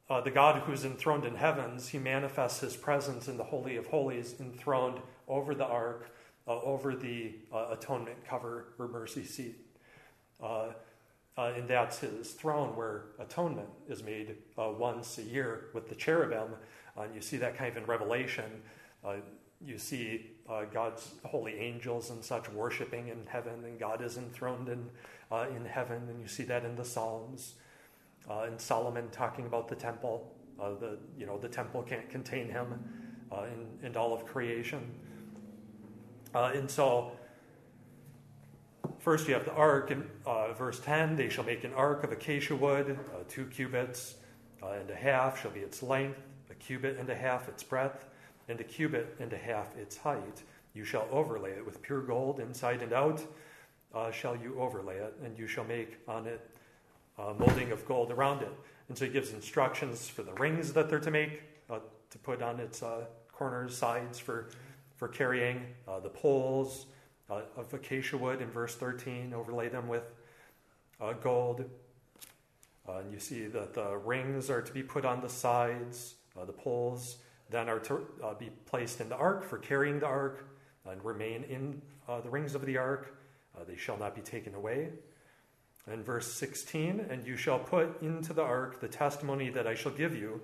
uh, the God who's enthroned in heavens, he manifests his presence in the Holy of Holies, enthroned over the ark uh, over the uh, atonement cover or mercy seat. Uh, uh, and that's his throne where atonement is made once a year with the cherubim. and you see that kind of in Revelation. you see God's holy angels and such worshiping in heaven, and God is enthroned in, in heaven, and you see that in the Psalms. And Solomon talking about the temple, the, you know, the temple can't contain him in, in all of creation. Uh, and so, first you have the ark in uh, verse 10 they shall make an ark of acacia wood, uh, two cubits uh, and a half shall be its length, a cubit and a half its breadth, and a cubit and a half its height. You shall overlay it with pure gold inside and out. Uh, shall you overlay it, and you shall make on it uh, molding of gold around it. And so he gives instructions for the rings that they're to make, to put on its corners, sides for for carrying uh, the poles uh, of acacia wood in verse 13, overlay them with uh, gold. Uh, and you see that the rings are to be put on the sides, uh, the poles then are to uh, be placed in the ark for carrying the ark and remain in the rings of the ark. they shall not be taken away. And verse 16, and you shall put into the ark the testimony that I shall give you.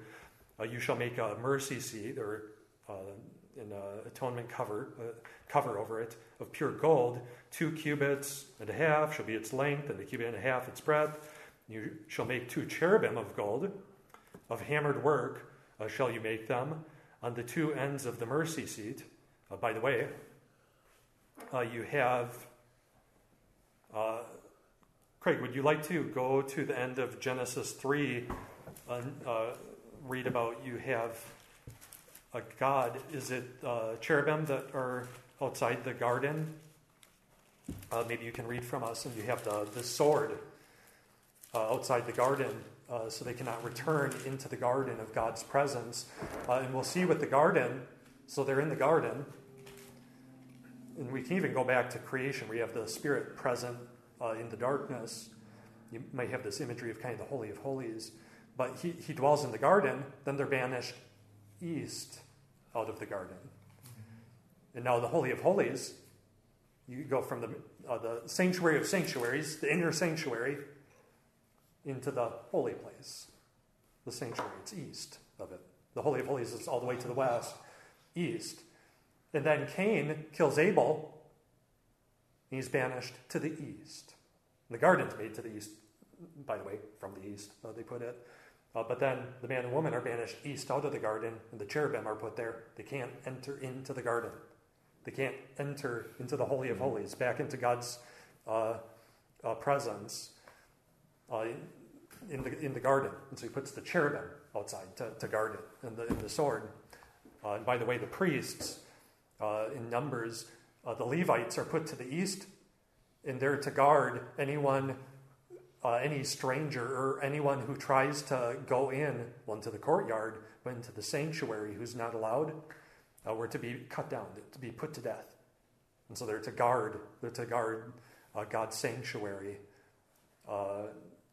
you shall make a mercy seat, or in uh, atonement cover, uh, cover over it of pure gold. Two cubits and a half shall be its length, and a cubit and a half its breadth. You shall make two cherubim of gold. Of hammered work uh, shall you make them on the two ends of the mercy seat. Uh, by the way, uh, you have. Uh, Craig, would you like to go to the end of Genesis 3 and read about you have a god. Is it uh, cherubim that are outside the garden? Uh, maybe you can read from us, and you have the, the sword uh, outside the garden, uh, so they cannot return into the garden of God's presence. Uh, and we'll see with the garden, so they're in the garden. And we can even go back to creation where you have the Spirit present uh, in the darkness. You might have this imagery of kind of the Holy of Holies. But he, he dwells in the garden, then they're banished east out of the garden. And now the Holy of Holies, you go from the, uh, the sanctuary of sanctuaries, the inner sanctuary, into the holy place. The sanctuary, it's east of it. The Holy of Holies is all the way to the west, east. And then Cain kills Abel, and he's banished to the east. The garden's made to the east, by the way, from the east, uh, they put it. Uh, but then the man and woman are banished east out of the garden, and the cherubim are put there. They can't enter into the garden. They can't enter into the Holy of Holies, back into God's uh, uh presence uh, in, the, in the garden. And so he puts the cherubim outside to, to guard it, and the, and the sword. Uh, and by the way, the priests in Numbers, the Levites are put to the east, and they're to guard anyone uh, any stranger or anyone who tries to go in, well, into the courtyard, into the sanctuary who's not allowed, uh, were to be cut down, to be put to death. And so they're to guard, they're to guard uh, God's sanctuary, uh,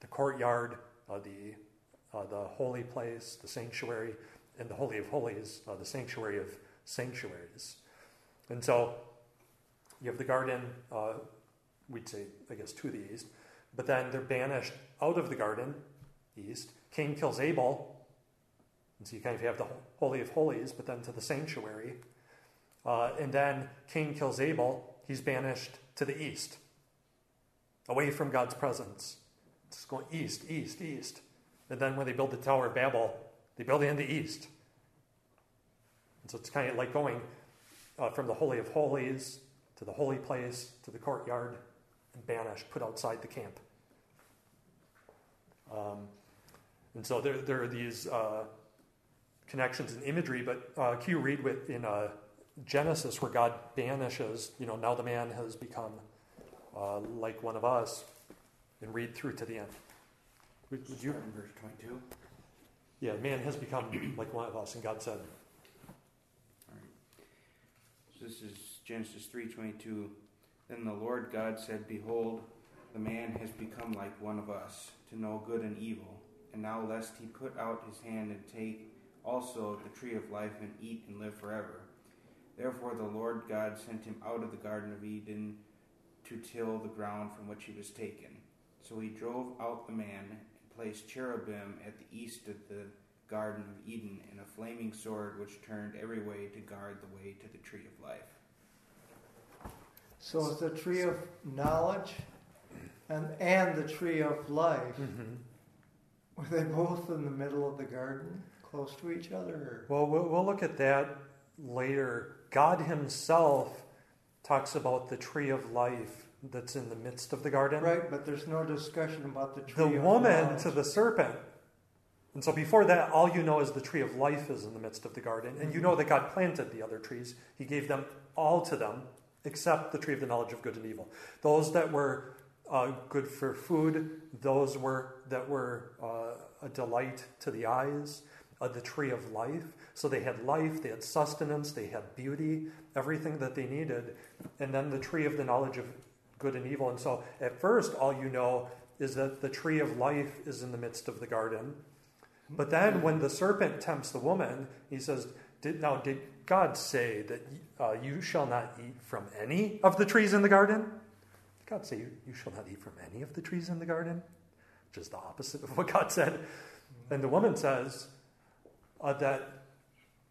the courtyard, uh, the, uh, the holy place, the sanctuary, and the Holy of Holies, the sanctuary of sanctuaries. And so you have the garden, we'd say, I guess, to the east. But then they're banished out of the garden, east. Cain kills Abel. And so you kind of have the Holy of Holies, but then to the sanctuary. Uh, and then Cain kills Abel. He's banished to the east, away from God's presence. It's going east, east, east. And then when they build the Tower of Babel, they build it in the east. And so it's kind of like going uh, from the Holy of Holies to the holy place to the courtyard and banished, put outside the camp. Um, and so there, there are these uh, connections and imagery, but uh, can you read with, in uh, Genesis where God banishes, you know, now the man has become uh, like one of us, and read through to the end. Would, would you? In verse 22? Yeah, man has become like one of us, and God said. All right. So this is Genesis 3.22. Then the Lord God said, Behold, the man has become like one of us, to know good and evil. And now, lest he put out his hand and take also the tree of life and eat and live forever. Therefore, the Lord God sent him out of the Garden of Eden to till the ground from which he was taken. So he drove out the man and placed cherubim at the east of the Garden of Eden and a flaming sword which turned every way to guard the way to the tree of life. So it's the tree of knowledge and, and the tree of life. Mm-hmm. Were they both in the middle of the garden, close to each other? Well, well, we'll look at that later. God Himself talks about the tree of life that's in the midst of the garden. Right, but there's no discussion about the tree the woman to the serpent. And so before that, all you know is the tree of life is in the midst of the garden. And you know that God planted the other trees. He gave them all to them except the tree of the knowledge of good and evil. Those that were uh, good for food, those were that were uh, a delight to the eyes, uh, the tree of life. So they had life, they had sustenance, they had beauty, everything that they needed. And then the tree of the knowledge of good and evil. And so at first, all you know is that the tree of life is in the midst of the garden. But then when the serpent tempts the woman, he says, did, Now, did God say that uh, you shall not eat from any of the trees in the garden? Did God say you, you shall not eat from any of the trees in the garden? Which is the opposite of what God said. And the woman says uh, that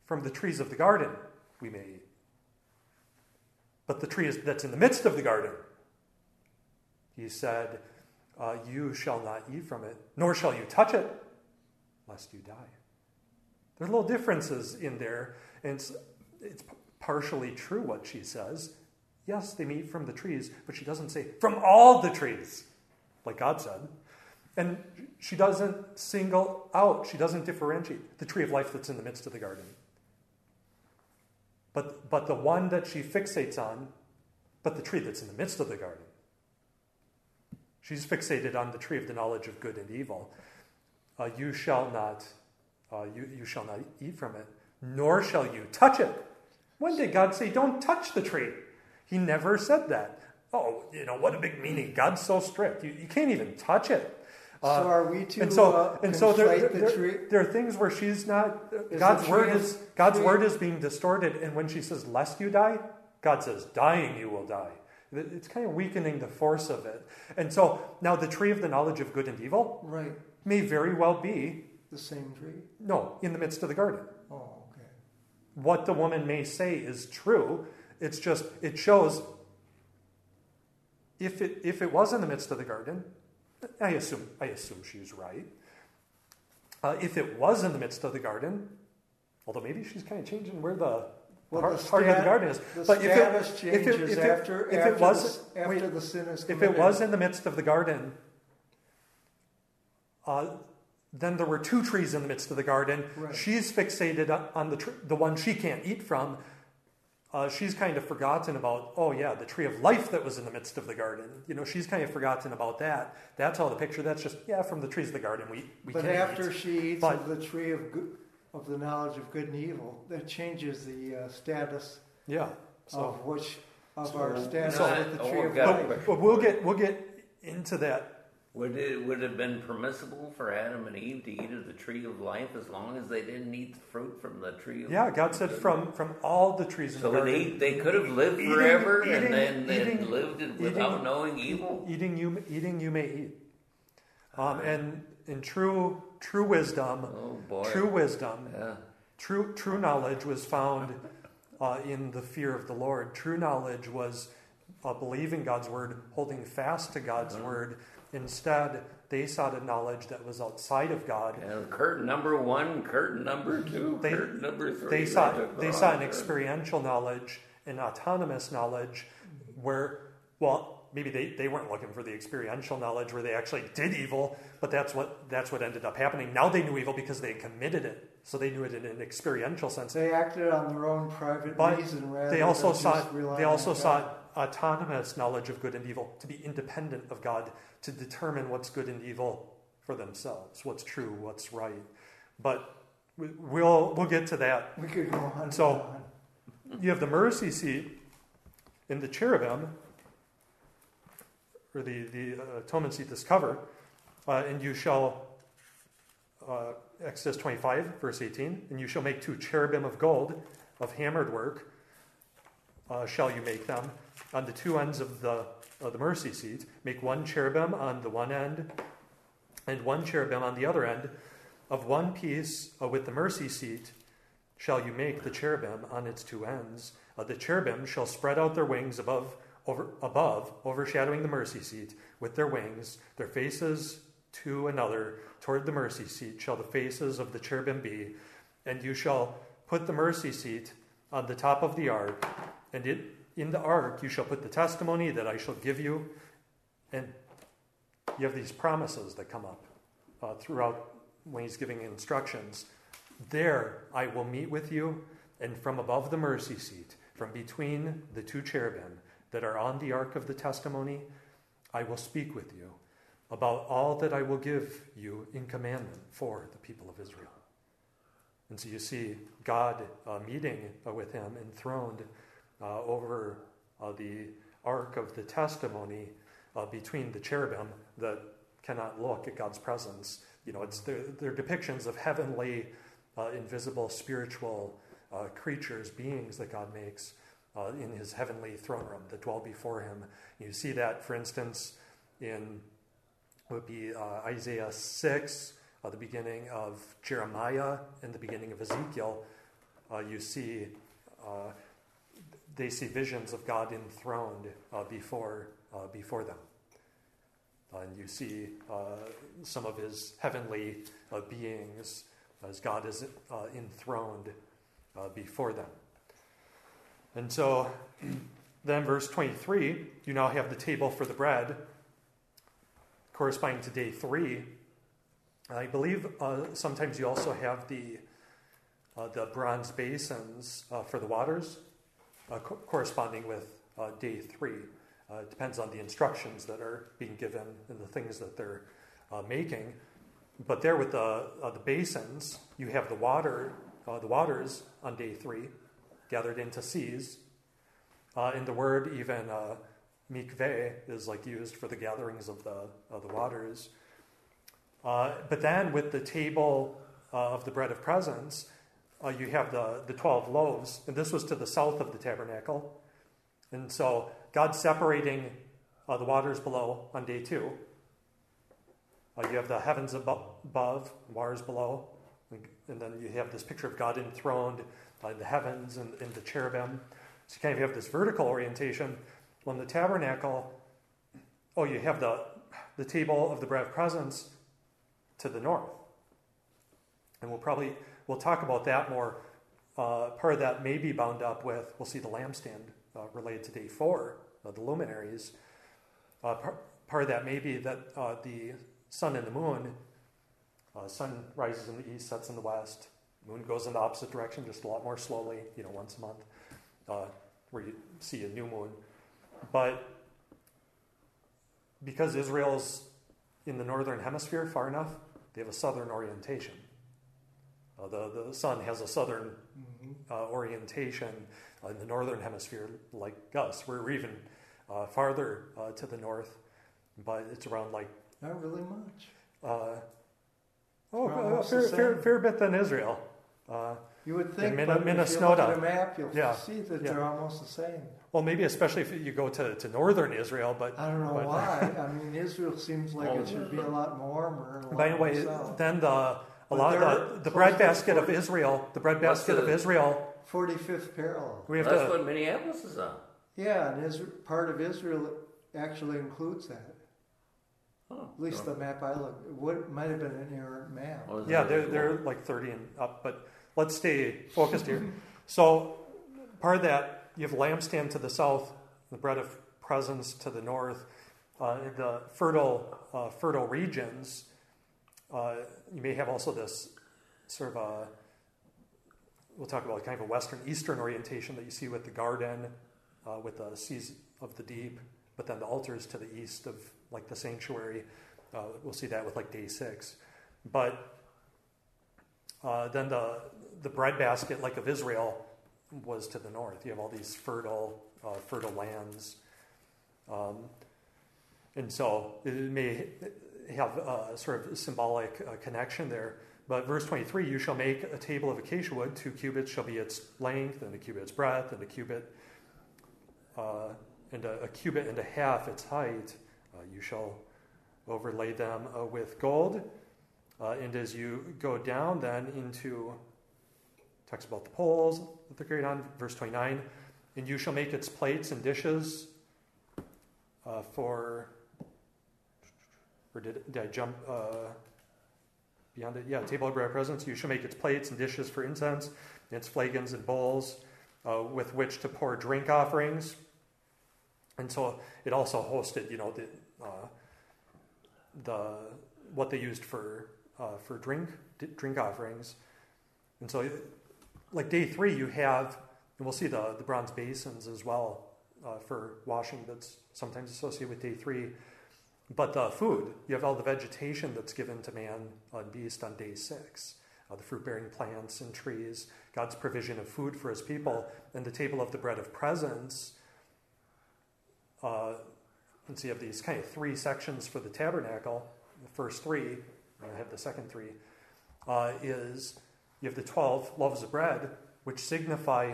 from the trees of the garden we may eat. But the tree is, that's in the midst of the garden, he said, uh, You shall not eat from it, nor shall you touch it, lest you die. There's little differences in there, and it's, it's partially true what she says. Yes, they meet from the trees, but she doesn't say from all the trees, like God said. And she doesn't single out, she doesn't differentiate the tree of life that's in the midst of the garden. But, but the one that she fixates on, but the tree that's in the midst of the garden. She's fixated on the tree of the knowledge of good and evil. Uh, you shall not uh, you, you shall not eat from it, nor shall you touch it. When did God say, don't touch the tree? He never said that. Oh, you know, what a big meaning. God's so strict. You, you can't even touch it. Uh, so are we to and so, uh, and so there, the there, tree? there, are things where she's not is God's word is God's tree? word is being distorted and when she says lest you die God says dying you will die it's kind of weakening the force of it and so now the tree of the knowledge of good and evil right may very well be the same tree? No, in the midst of the garden. Oh, okay. what the woman may say is true. It's just, it shows if it, if it was in the midst of the garden, I assume, I assume she's right. Uh, if it was in the midst of the garden, although maybe she's kind of changing where the Well, heart, the heart of the garden is. The But if it- status if it- changes if it- after, if it was- the, after wait, the sin is committed. If it was in the midst of the garden, uh, then there were two trees in the midst of the garden. Right. She's fixated on- on the tr- the one she can't eat from. Uh, she's kind of forgotten about, oh yeah, the tree of life that was in the midst of the garden. You know, she's kind of forgotten about that. That's all the picture. That's just yeah, from the trees of the garden we we but can after eat. she eats But- of the tree of good, of the knowledge of good and evil, that changes the uh, status Yeah. So, of which of So- our status So- with the tree we've of life. question. but we'll get we'll get into that. Would it would it have been permissible for Adam and Eve to eat of the tree of life as long as they didn't eat the fruit from the tree of Yeah, God said from from all the trees in So the they garden. they could have lived Eating- forever eating- and then eating- and lived without eating- knowing evil. Eating you eating you may eat. Um, and in true true wisdom, Oh boy. true wisdom, Yeah. true true knowledge was found uh, in the fear of the Lord. True knowledge was uh, believing God's word, holding fast to God's Mhm. word. Instead, they sought a knowledge that was outside of God. Yeah, curtain number one, curtain number two, They- curtain number three. They sought they sought an experiential knowledge, an autonomous knowledge, where well maybe they, they weren't looking for the experiential knowledge where they actually did evil, but that's what that's what ended up happening. Now they knew evil because they committed it, so they knew it in an experiential sense. They acted on their own private But reason rather They also than sought just relying they also on God. sought autonomous knowledge of good and evil, to be independent of God, to determine what's good and evil for themselves, what's true, what's right. But we- we'll we'll get to that We could go on. So- you have the mercy seat in the cherubim, or the, the atonement seat, this cover, uh, and you shall, uh, Exodus 25, verse 18, and you shall make two cherubim of gold, of hammered work, uh, shall you make them, on the two ends of the, of the mercy seat. Make one cherubim on the one end, and one cherubim on the other end. Of one piece uh, with the mercy seat shall you make the cherubim on its two ends. Uh, the cherubim shall spread out their wings above, over, above, overshadowing the mercy seat with their wings, their faces to another. Toward the mercy seat shall the faces of the cherubim be. And you shall put the mercy seat on the top of the ark, and it, in the ark you shall put the testimony that I shall give you. And you have these promises that come up uh, throughout when he's giving instructions. There I will meet with you, and from above the mercy seat, from between the two cherubim that are on the ark of the testimony, I will speak with you about all that I will give you in commandment for the people of Israel. And so you see God uh, meeting uh, with him enthroned over uh, the ark of the testimony uh, between the cherubim that cannot look at God's presence. You know, it's they're, depictions of heavenly, uh, invisible, spiritual uh, creatures, beings that God makes uh, in His heavenly throne room that dwell before Him. You see that, for instance, in would be uh, Isaiah six, uh, the beginning of Jeremiah, and the beginning of Ezekiel. Uh, you see, uh, they see visions of God enthroned uh, before uh, before them. And you see uh, some of his heavenly uh, beings as God is uh, enthroned before them. And so, then, verse 23, you now have the table for the bread, corresponding to day three. I believe sometimes you also have the, the bronze basins for the waters, co- corresponding with uh, day three. Uh, it depends on the instructions that are being given and the things that they're uh, making. But there with the, uh, the basins, you have the water, uh, the waters on day three, gathered into seas. Uh, and the word even uh, mikveh is like used for the gatherings of the, of the waters. Uh, but then with the table uh, of the bread of presence, uh, you have the, the 12 loaves. And this was to the south of the tabernacle. And so God's separating uh, the waters below on day two. Uh, you have the heavens abo- above, waters below. And then you have this picture of God enthroned in the heavens and in the cherubim. So you kind of have this vertical orientation. When the tabernacle, oh, you have the, the table of the bread of presence to the north. And we'll probably, we'll talk about that more. Uh, part of that may be bound up with, we'll see the lampstand uh, related to day four, the luminaries. Uh, par- part of that may be that uh, the sun and the moon, uh, sun rises in the east, sets in the west, moon goes in the opposite direction, just a lot more slowly, you know, once a month, where you see a new moon. But because Israel's in the northern hemisphere far enough, they have a southern orientation. Uh, the, the sun has a southern uh, orientation in the northern hemisphere, like us. We're even uh, farther uh, to the north, but it's around like. Not really much. Uh, oh, a almost fair, fair, fair bit than Israel. Uh, You would think, Min- but if you look at a map, you'll Yeah. see that Yeah. they're almost the same. well, maybe especially if you go to, to northern Israel, but I don't know But- why. I mean, Israel seems like it should be a lot warmer. And a by the way, south. then the a lot of the, the close bread to the basket of Israel, the breadbasket of Israel. 45th parallel. We have That's to. what Minneapolis is on. Yeah, and his, part of Israel actually includes that. Oh, At least so- the map I looked, it would, might have been an errant map. what is Yeah, they're, they're like 30 and up, but let's stay focused here. So, part of that, you have lampstand to the south, the bread of presence to the north. Uh, the fertile, uh, fertile regions, uh, you may have also this sort of a, we'll talk about kind of a western eastern orientation that you see with the garden, uh, with the seas of the deep, but then the altars to the east of like the sanctuary. Uh, we'll see that with like day six. But uh, then the the breadbasket, like of Israel, was to the north. You have all these fertile uh, fertile lands, um, and so it may have a sort of symbolic uh, connection there. But verse 23, you shall make a table of acacia wood, two cubits shall be its length, and a cubit its breadth, and a cubit, uh, and a, a cubit and a half its height. Uh, you shall overlay them uh, with gold. Uh, and as you go down then into, talks about the poles that they're carried on, verse 29, and you shall make its plates and dishes uh, for, or did, did I jump uh, beyond it? Yeah, table of bread presence. You shall make its plates and dishes for incense, its flagons and bowls uh, with which to pour drink offerings. And so it also hosted, you know, the, uh, the what they used for uh, for drink drink offerings. And so, like day three, you have, and we'll see the the bronze basins as well uh, for washing. That's sometimes associated with day three. But the food, you have all the vegetation that's given to man and beast on day six. Uh, the fruit bearing plants and trees, God's provision of food for his people, and the table of the bread of presence. Uh, and so you have these kind of three sections for the tabernacle. The first three, I have the second three, uh, is you have the 12 loaves of bread, which signify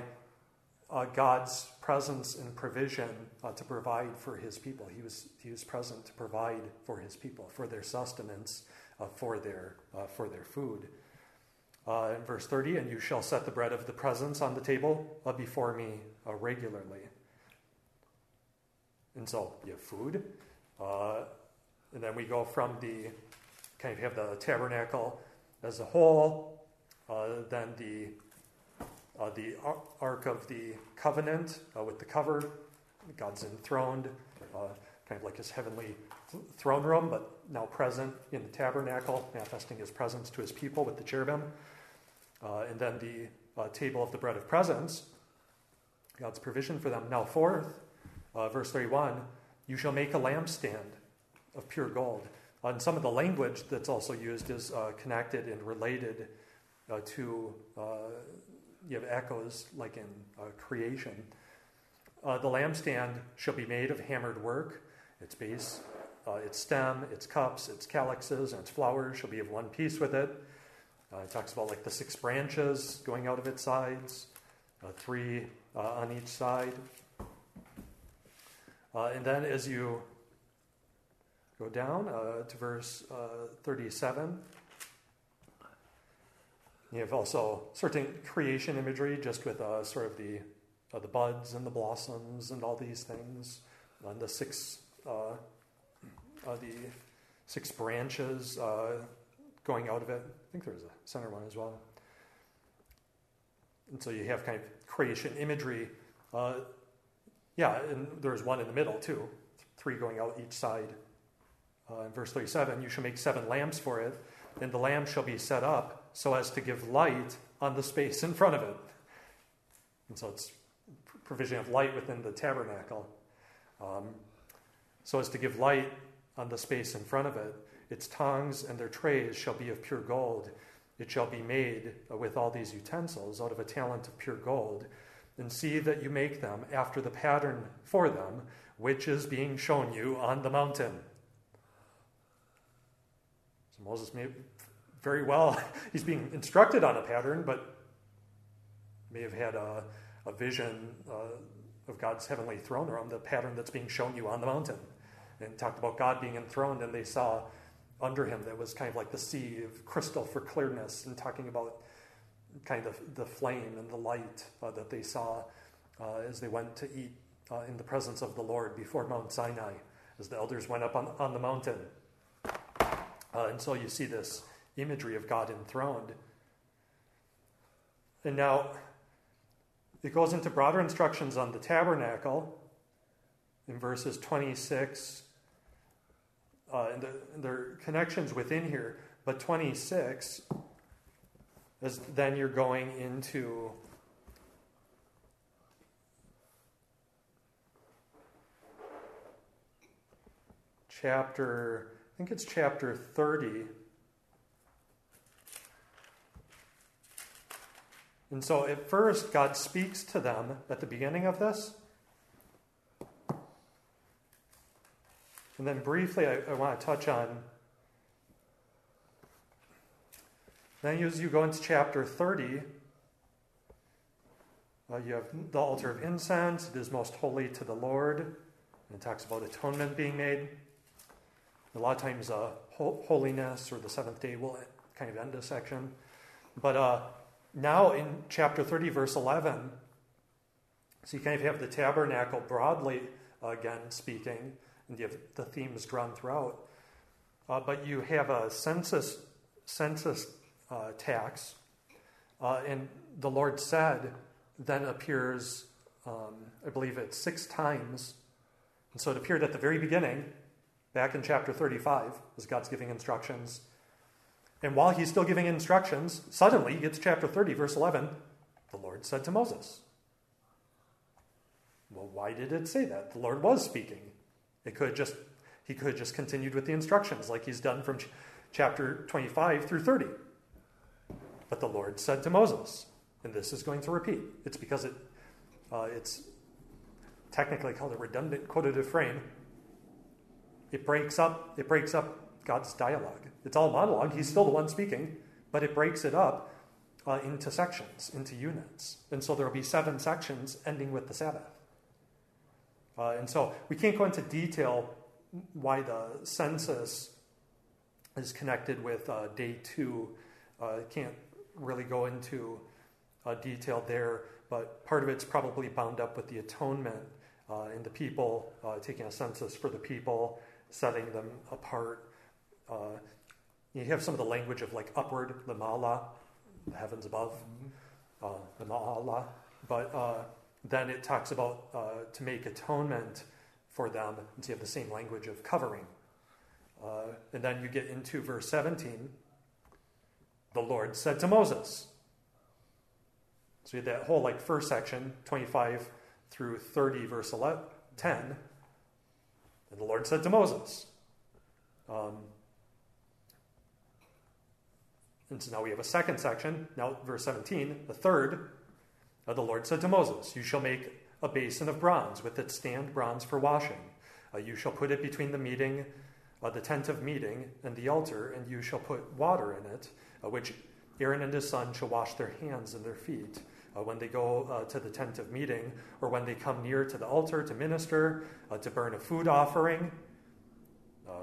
uh, God's presence and provision uh, to provide for his people. He was, he was present to provide for his people, for their sustenance, uh, for, their, uh, for their food. Uh, in verse 30, and you shall set the bread of the presence on the table uh, before me regularly. And so you have food. And then we go from the kind of have the tabernacle as a whole, then the uh, the ark of the covenant uh, with the cover, God's enthroned, uh, kind of like his heavenly throne room, but now present in the tabernacle, manifesting his presence to his people with the cherubim. Uh, and then the uh, table of the bread of presence, God's provision for them. Now, fourth, uh, verse 31 you shall make a lampstand of pure gold. And some of the language that's also used is connected and related to, you have echoes like in uh, creation. Uh, the lampstand shall be made of hammered work. Its base, uh, its stem, its cups, its calyxes, and its flowers shall be of one piece with it. Uh, it talks about like the six branches going out of its sides, uh, three uh, on each side. And then as you go down to verse uh, 37, You have also certain creation imagery, just with uh, sort of the uh, the buds and the blossoms and all these things, and the six uh, uh, the six branches uh, going out of it. I think there's a center one as well. And so you have kind of creation imagery. Uh, yeah, and there's one in the middle too, three going out each side. In verse 37, you shall make seven lamps for it, and the lamp shall be set up so as to give light on the space in front of it. And so it's provision of light within the tabernacle. Um, so as to give light on the space in front of it. Its tongs and their trays shall be of pure gold. It shall be made with all these utensils out of a talent of pure gold. And see that you make them after the pattern for them, which is being shown you on the mountain. So Moses may very well, he's being instructed on a pattern, but may have had a, a vision uh, of God's heavenly throne around the pattern that's being shown you on the mountain. And talked about God being enthroned, and they saw under him that was kind of like the sea of crystal for clearness, and talking about kind of the flame and the light uh, that they saw uh, as they went to eat uh, in the presence of the Lord before Mount Sinai, as the elders went up on, on the mountain. Uh, and so you see this imagery of God enthroned. And now it goes into broader instructions on the tabernacle in verses 26 uh, and, the, and there are connections within here, but 26 is then you're going into chapter, I think it's chapter 30. And so at first, God speaks to them at the beginning of this. And then briefly, I, I want to touch on. Then, as you go into chapter 30, uh, you have the altar of incense. It is most holy to the Lord. And it talks about atonement being made. A lot of times, uh, holiness or the seventh day will kind of end a section. But uh, now in chapter 30, verse 11, so you kind of have the tabernacle broadly again speaking and you have the themes drawn throughout. Uh, but you have a census census uh, tax, uh, and the Lord said then appears, um, I believe it's six times, and so it appeared at the very beginning, back in chapter 35, as God's giving instructions. And while he's still giving instructions, suddenly he gets chapter 30, verse 11, the Lord said to Moses. Well, why did it say that? The Lord was speaking. It could just he could have just continued with the instructions like he's done from ch- chapter 25 through 30. But the Lord said to Moses, and this is going to repeat. It's because it uh, it's technically called a redundant quotative frame. It breaks up it breaks up God's dialogue. It's all monologue. He's still the one speaking, but it breaks it up uh, into sections, into units. And so there will be seven sections ending with the Sabbath. Uh, and so we can't go into detail why the census is connected with uh, day two. Uh, can't really go into uh, detail there, but part of it's probably bound up with the atonement uh, and the people, uh, taking a census for the people, setting them apart. You have some of the language of like upward, the ma'ala, the heavens above, mm-hmm. the ma'ala, but then it talks about uh, to make atonement for them. And so you have the same language of covering. Uh, and then you get into verse 17. The Lord said to Moses. So you had that whole like first section, 25 through 30, verse 11, 10. And the Lord said to Moses. Um, and so now we have a second section, now verse 17, the third, uh, the Lord said to Moses, You shall make a basin of bronze with its stand bronze for washing. Uh, you shall put it between the meeting, uh, the tent of meeting, and the altar, and you shall put water in it, uh, which Aaron and his son shall wash their hands and their feet. Uh, when they go uh, to the tent of meeting, or when they come near to the altar to minister, to burn a food offering,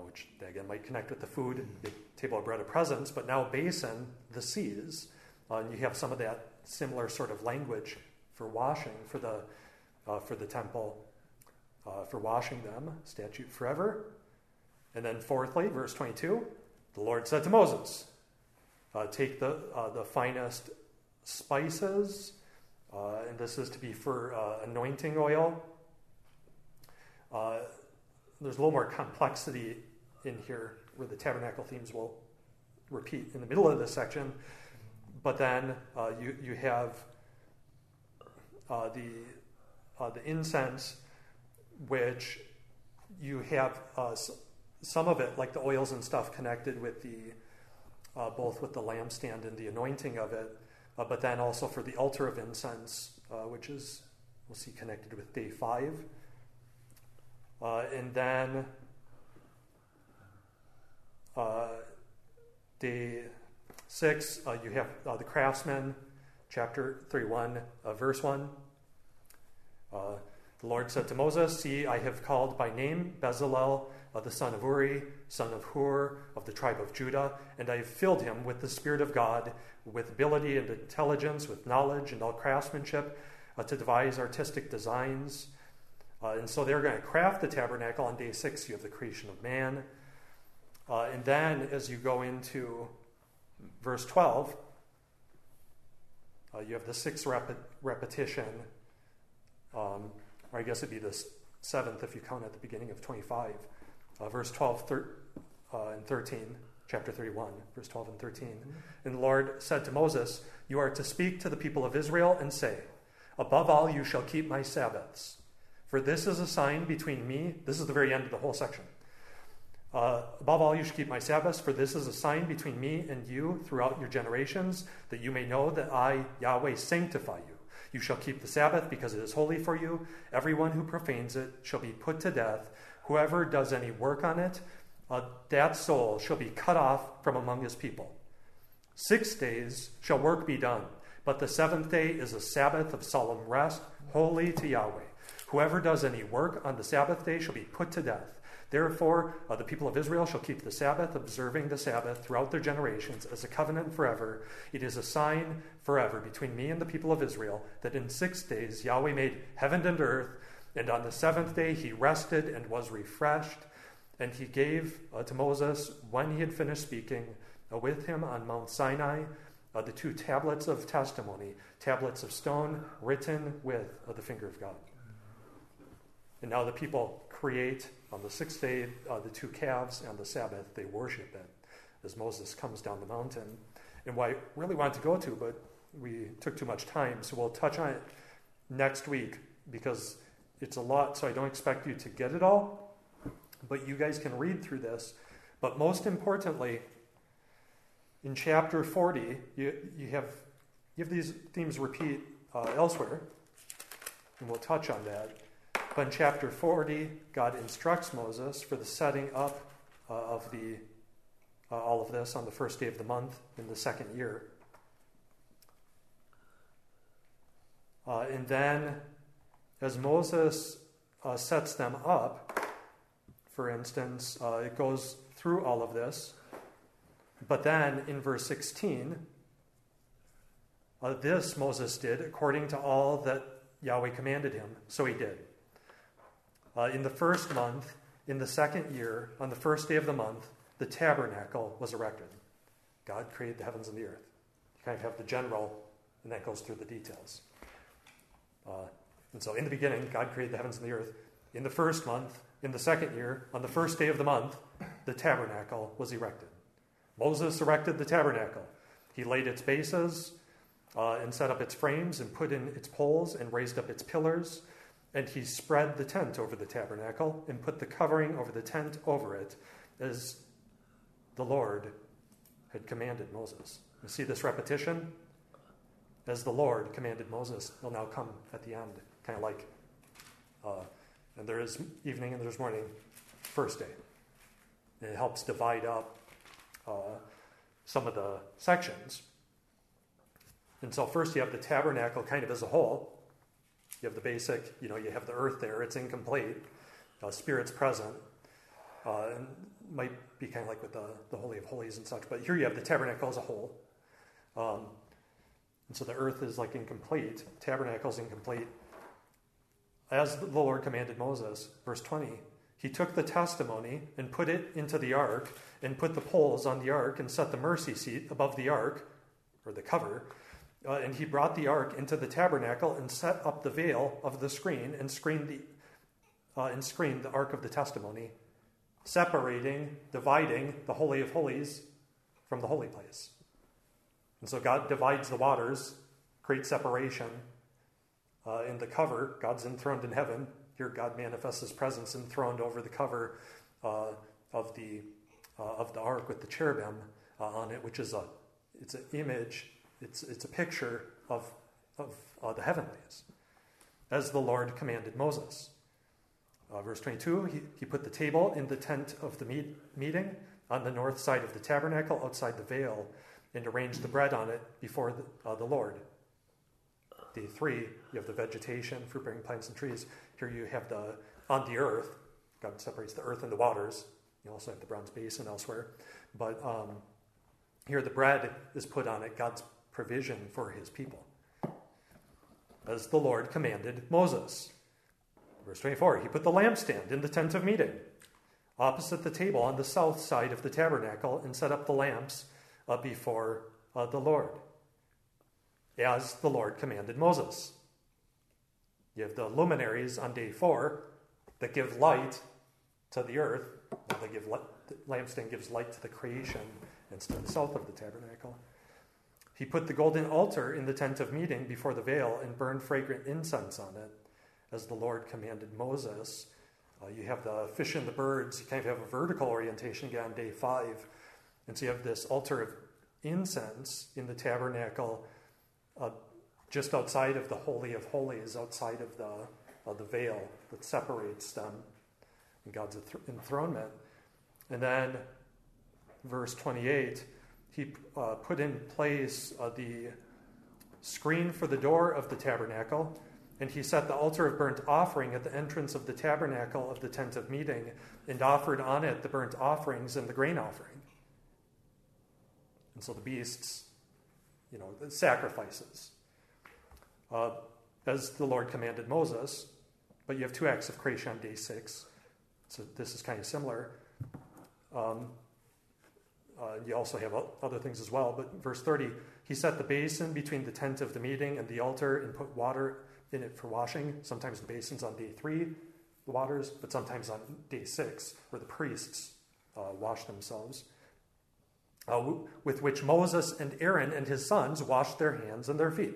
which again might connect with the food, the table of bread of presence, but now basin, the seas, Uh, and you have some of that similar sort of language for washing for the, uh, for the temple, uh, for washing them, statute forever. And then, fourthly, verse 22, the Lord said to Moses, uh, Take the, uh, the finest spices, uh, and this is to be for anointing oil. There's a little more complexity in here where the tabernacle themes will repeat in the middle of this section. But then uh, you, you have uh, the, uh, the incense, which you have uh, some of it, like the oils and stuff, connected with the uh, both with the lampstand and the anointing of it, uh, but then also for the altar of incense, which is we'll see connected with day five. And then uh, day six, uh, you have uh, the craftsman, chapter 31, uh, verse 1. Uh, the Lord said to Moses, See, I have called by name Bezalel, uh, the son of Uri, son of Hur, of the tribe of Judah, and I have filled him with the Spirit of God, with ability and intelligence, with knowledge and all craftsmanship, to devise artistic designs. And so they're going to craft the tabernacle. On day six, you have the creation of man. Uh, and then as you go into verse 12, uh, you have the sixth rep- repetition, um, or I guess it'd be the seventh if you count at the beginning of 25. Uh, verse 12 thir- uh, and 13, chapter 31, verse 12 and 13. Mm-hmm. And the Lord said to Moses, You are to speak to the people of Israel and say, Above all, you shall keep my Sabbaths. For this is a sign between me, this is the very end of the whole section. Uh, above all, you should keep my Sabbaths, for this is a sign between me and you throughout your generations, that you may know that I, Yahweh, sanctify you. You shall keep the Sabbath because it is holy for you. Everyone who profanes it shall be put to death. Whoever does any work on it, uh, that soul shall be cut off from among his people. Six days shall work be done, but the seventh day is a Sabbath of solemn rest, holy to Yahweh. Whoever does any work on the Sabbath day shall be put to death. Therefore, uh, the people of Israel shall keep the Sabbath, observing the Sabbath throughout their generations as a covenant forever. It is a sign forever between me and the people of Israel that in six days Yahweh made heaven and earth, and on the seventh day he rested and was refreshed. And he gave uh, to Moses, when he had finished speaking uh, with him on Mount Sinai, uh, the two tablets of testimony, tablets of stone written with uh, the finger of God. And now the people create on the sixth day uh, the two calves, and the Sabbath they worship it as Moses comes down the mountain. And what I really wanted to go to, but we took too much time, so we'll touch on it next week because it's a lot, so I don't expect you to get it all. But you guys can read through this. But most importantly, in chapter 40, you, you, have, you have these themes repeat uh, elsewhere, and we'll touch on that. But in chapter 40, God instructs Moses for the setting up uh, of the, uh, all of this on the first day of the month in the second year. Uh, and then, as Moses uh, sets them up, for instance, uh, it goes through all of this. But then in verse 16, uh, this Moses did according to all that Yahweh commanded him. So he did. Uh, in the first month, in the second year, on the first day of the month, the tabernacle was erected. God created the heavens and the earth. You kind of have the general, and that goes through the details. Uh, and so, in the beginning, God created the heavens and the earth. In the first month, in the second year, on the first day of the month, the tabernacle was erected. Moses erected the tabernacle. He laid its bases uh, and set up its frames and put in its poles and raised up its pillars and he spread the tent over the tabernacle and put the covering over the tent over it, as the Lord had commanded Moses. You see this repetition? As the Lord commanded Moses, will now come at the end, kind of like, uh, and there is evening and there's morning, first day. And it helps divide up uh, some of the sections. And so, first you have the tabernacle kind of as a whole, you have the basic, you know, you have the earth there, it's incomplete. Uh, Spirit's present. Uh, and might be kind of like with the, the Holy of Holies and such, but here you have the tabernacle as a whole. Um, And so the earth is like incomplete, tabernacle's incomplete. As the Lord commanded Moses, verse 20, he took the testimony and put it into the ark, and put the poles on the ark, and set the mercy seat above the ark, or the cover. Uh, and he brought the ark into the tabernacle and set up the veil of the screen and screened the uh, and screened the ark of the testimony, separating, dividing the holy of holies from the holy place. And so God divides the waters, creates separation. Uh, in the cover, God's enthroned in heaven. Here, God manifests His presence enthroned over the cover uh, of the uh, of the ark with the cherubim uh, on it, which is a it's an image, it's it's a picture of of uh, the heavenlies, as the Lord commanded Moses. Uh, verse 22, he, he put the table in the tent of the meet, meeting on the north side of the tabernacle outside the veil and arranged the bread on it before the, uh, the Lord. Day three, you have the vegetation, fruit bearing plants and trees. Here you have the, on the earth, God separates the earth and the waters. You also have the bronze basin elsewhere. But um, here the bread is put on it, God's provision for his people, as the Lord commanded Moses. Verse 24 He put the lampstand in the tent of meeting, opposite the table on the south side of the tabernacle, and set up the lamps uh, before uh, the Lord, as the Lord commanded Moses. You have the luminaries on day four that give light to the earth. They give light, the lampstand gives light to the creation and to the south of the tabernacle. He put the golden altar in the tent of meeting before the veil and burned fragrant incense on it, as the Lord commanded Moses. Uh, you have the fish and the birds. You kind of have a vertical orientation again on day five. And so you have this altar of incense in the tabernacle uh, just outside of the Holy of Holies, outside of the, uh, the veil that separates them in God's enthronement. And then, verse 28, he uh, put in place uh, the screen for the door of the tabernacle, and he set the altar of burnt offering at the entrance of the tabernacle of the tent of meeting, and offered on it the burnt offerings and the grain offering. And so the beasts, you know, the sacrifices. Uh, as the Lord commanded Moses, but you have two acts of creation on day six. So this is kind of similar. Um, uh, you also have other things as well. But verse 30, he set the basin between the tent of the meeting and the altar and put water in it for washing. Sometimes the basin's on day three, the waters, but sometimes on day six, where the priests uh, wash themselves uh, with which Moses and Aaron and his sons washed their hands and their feet.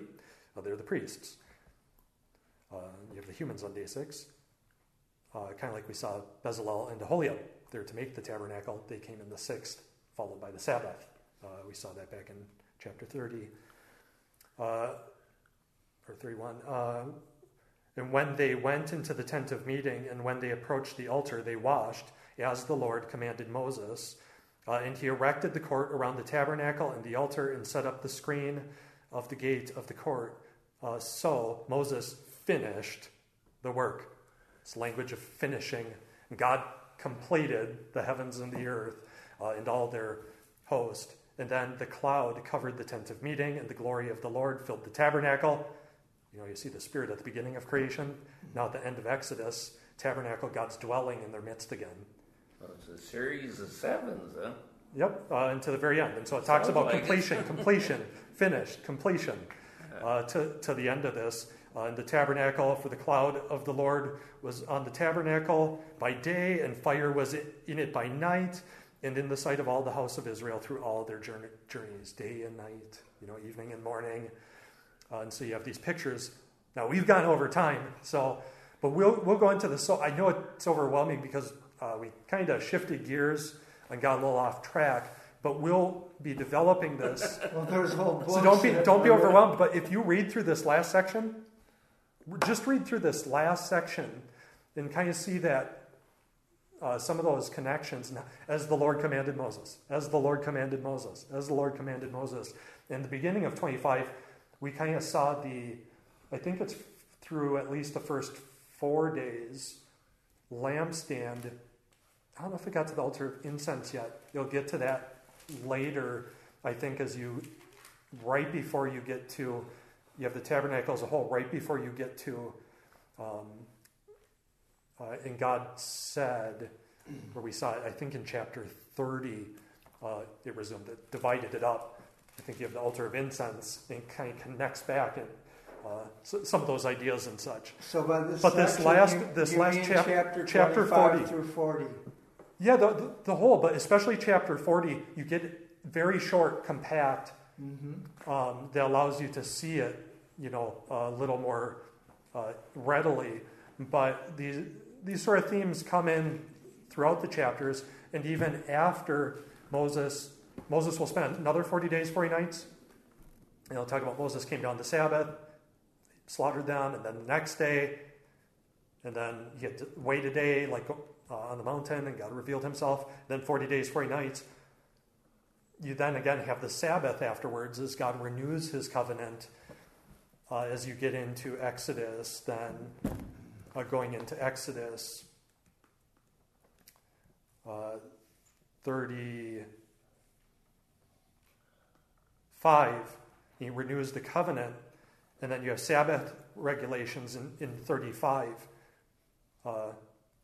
Uh, they're the priests. Uh, you have the humans on day six, uh, kind of like we saw Bezalel and Aholiab. They're to make the tabernacle. They came in the sixth, followed by the Sabbath. Uh, we saw that back in chapter 30 uh, or 31. and when they went into the tent of meeting and when they approached the altar, they washed, as the Lord commanded Moses. Uh, and he erected the court around the tabernacle and the altar and set up the screen of the gate of the court. Uh, so Moses finished the work. It's language of finishing. God completed the heavens and the earth uh, and all their host. And then the cloud covered the tent of meeting, and the glory of the Lord filled the tabernacle. You know, you see the Spirit at the beginning of creation. Now at the end of Exodus, tabernacle, God's dwelling in their midst again. Well, it's a series of sevens, huh? Yep, uh, and to the very end. And so it talks Sounds about like completion, completion, finished, completion, uh, to, to the end of this. Uh, and the tabernacle for the cloud of the Lord was on the tabernacle by day, and fire was in it by night, and in the sight of all the house of Israel through all their journey, journeys, day and night, you know, evening and morning. Uh, and so you have these pictures. Now we've gone over time, so, but we'll we'll go into the. So I know it's overwhelming because uh, we kind of shifted gears and got a little off track. But we'll be developing this. Well, there's whole so don't be don't be overwhelmed. But if you read through this last section, just read through this last section and kind of see that uh, some of those connections as the Lord commanded Moses, as the Lord commanded Moses, as the Lord commanded Moses. In the beginning of 25, we kind of saw the, I think it's through at least the first four days, lampstand I don't know if we got to the altar of incense yet. You'll get to that later, I think, as you right before you get to, you have the tabernacle as a whole, right before you get to, um, uh, and God said, where we saw it, I think in chapter 30, uh, it resumed it, divided it up. I think you have the altar of incense and kind of connects back and uh, so, some of those ideas and such. So this But this last- you- this you last chap- chapter, chapter 40. through 40. Yeah, the, the, the whole, but especially chapter 40, you get very short, compact, Mm-hmm. um, that allows you to see it, you know, a little more uh, readily. But these, these sort of themes come in throughout the chapters, and even after Moses, Moses will spend another 40 days, 40 nights. And he'll talk about Moses came down the Sabbath, slaughtered them, and then the next day, and then he had to wait a day, like uh, on the mountain, and God revealed himself. Then 40 days, 40 nights. You then again have the Sabbath afterwards as God renews his covenant uh, as you get into Exodus, then uh, going into Exodus uh, 35, he renews the covenant, and then you have Sabbath regulations in, in 35. Uh,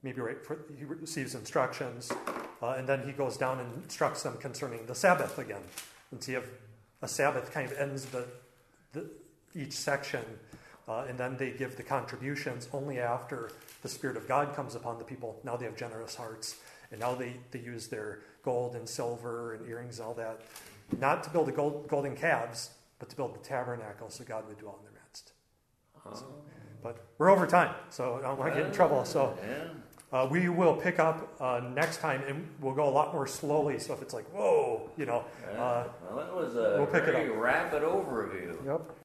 maybe right for, he receives instructions, uh, and then he goes down and instructs them concerning the Sabbath again. And so you have a Sabbath kind of ends the, the each section, uh, and then they give the contributions only after the Spirit of God comes upon the people. Now they have generous hearts, and now they, they use their gold and silver and earrings and all that, not to build the gold, golden calves, but to build the tabernacle so God would dwell in their midst. Oh. But we're over time, so I don't want to get in trouble. So uh, we will pick up uh, next time, and we'll go a lot more slowly. So if it's like, whoa, you know, uh, well, that was a we'll pick it very rapid overview. yep.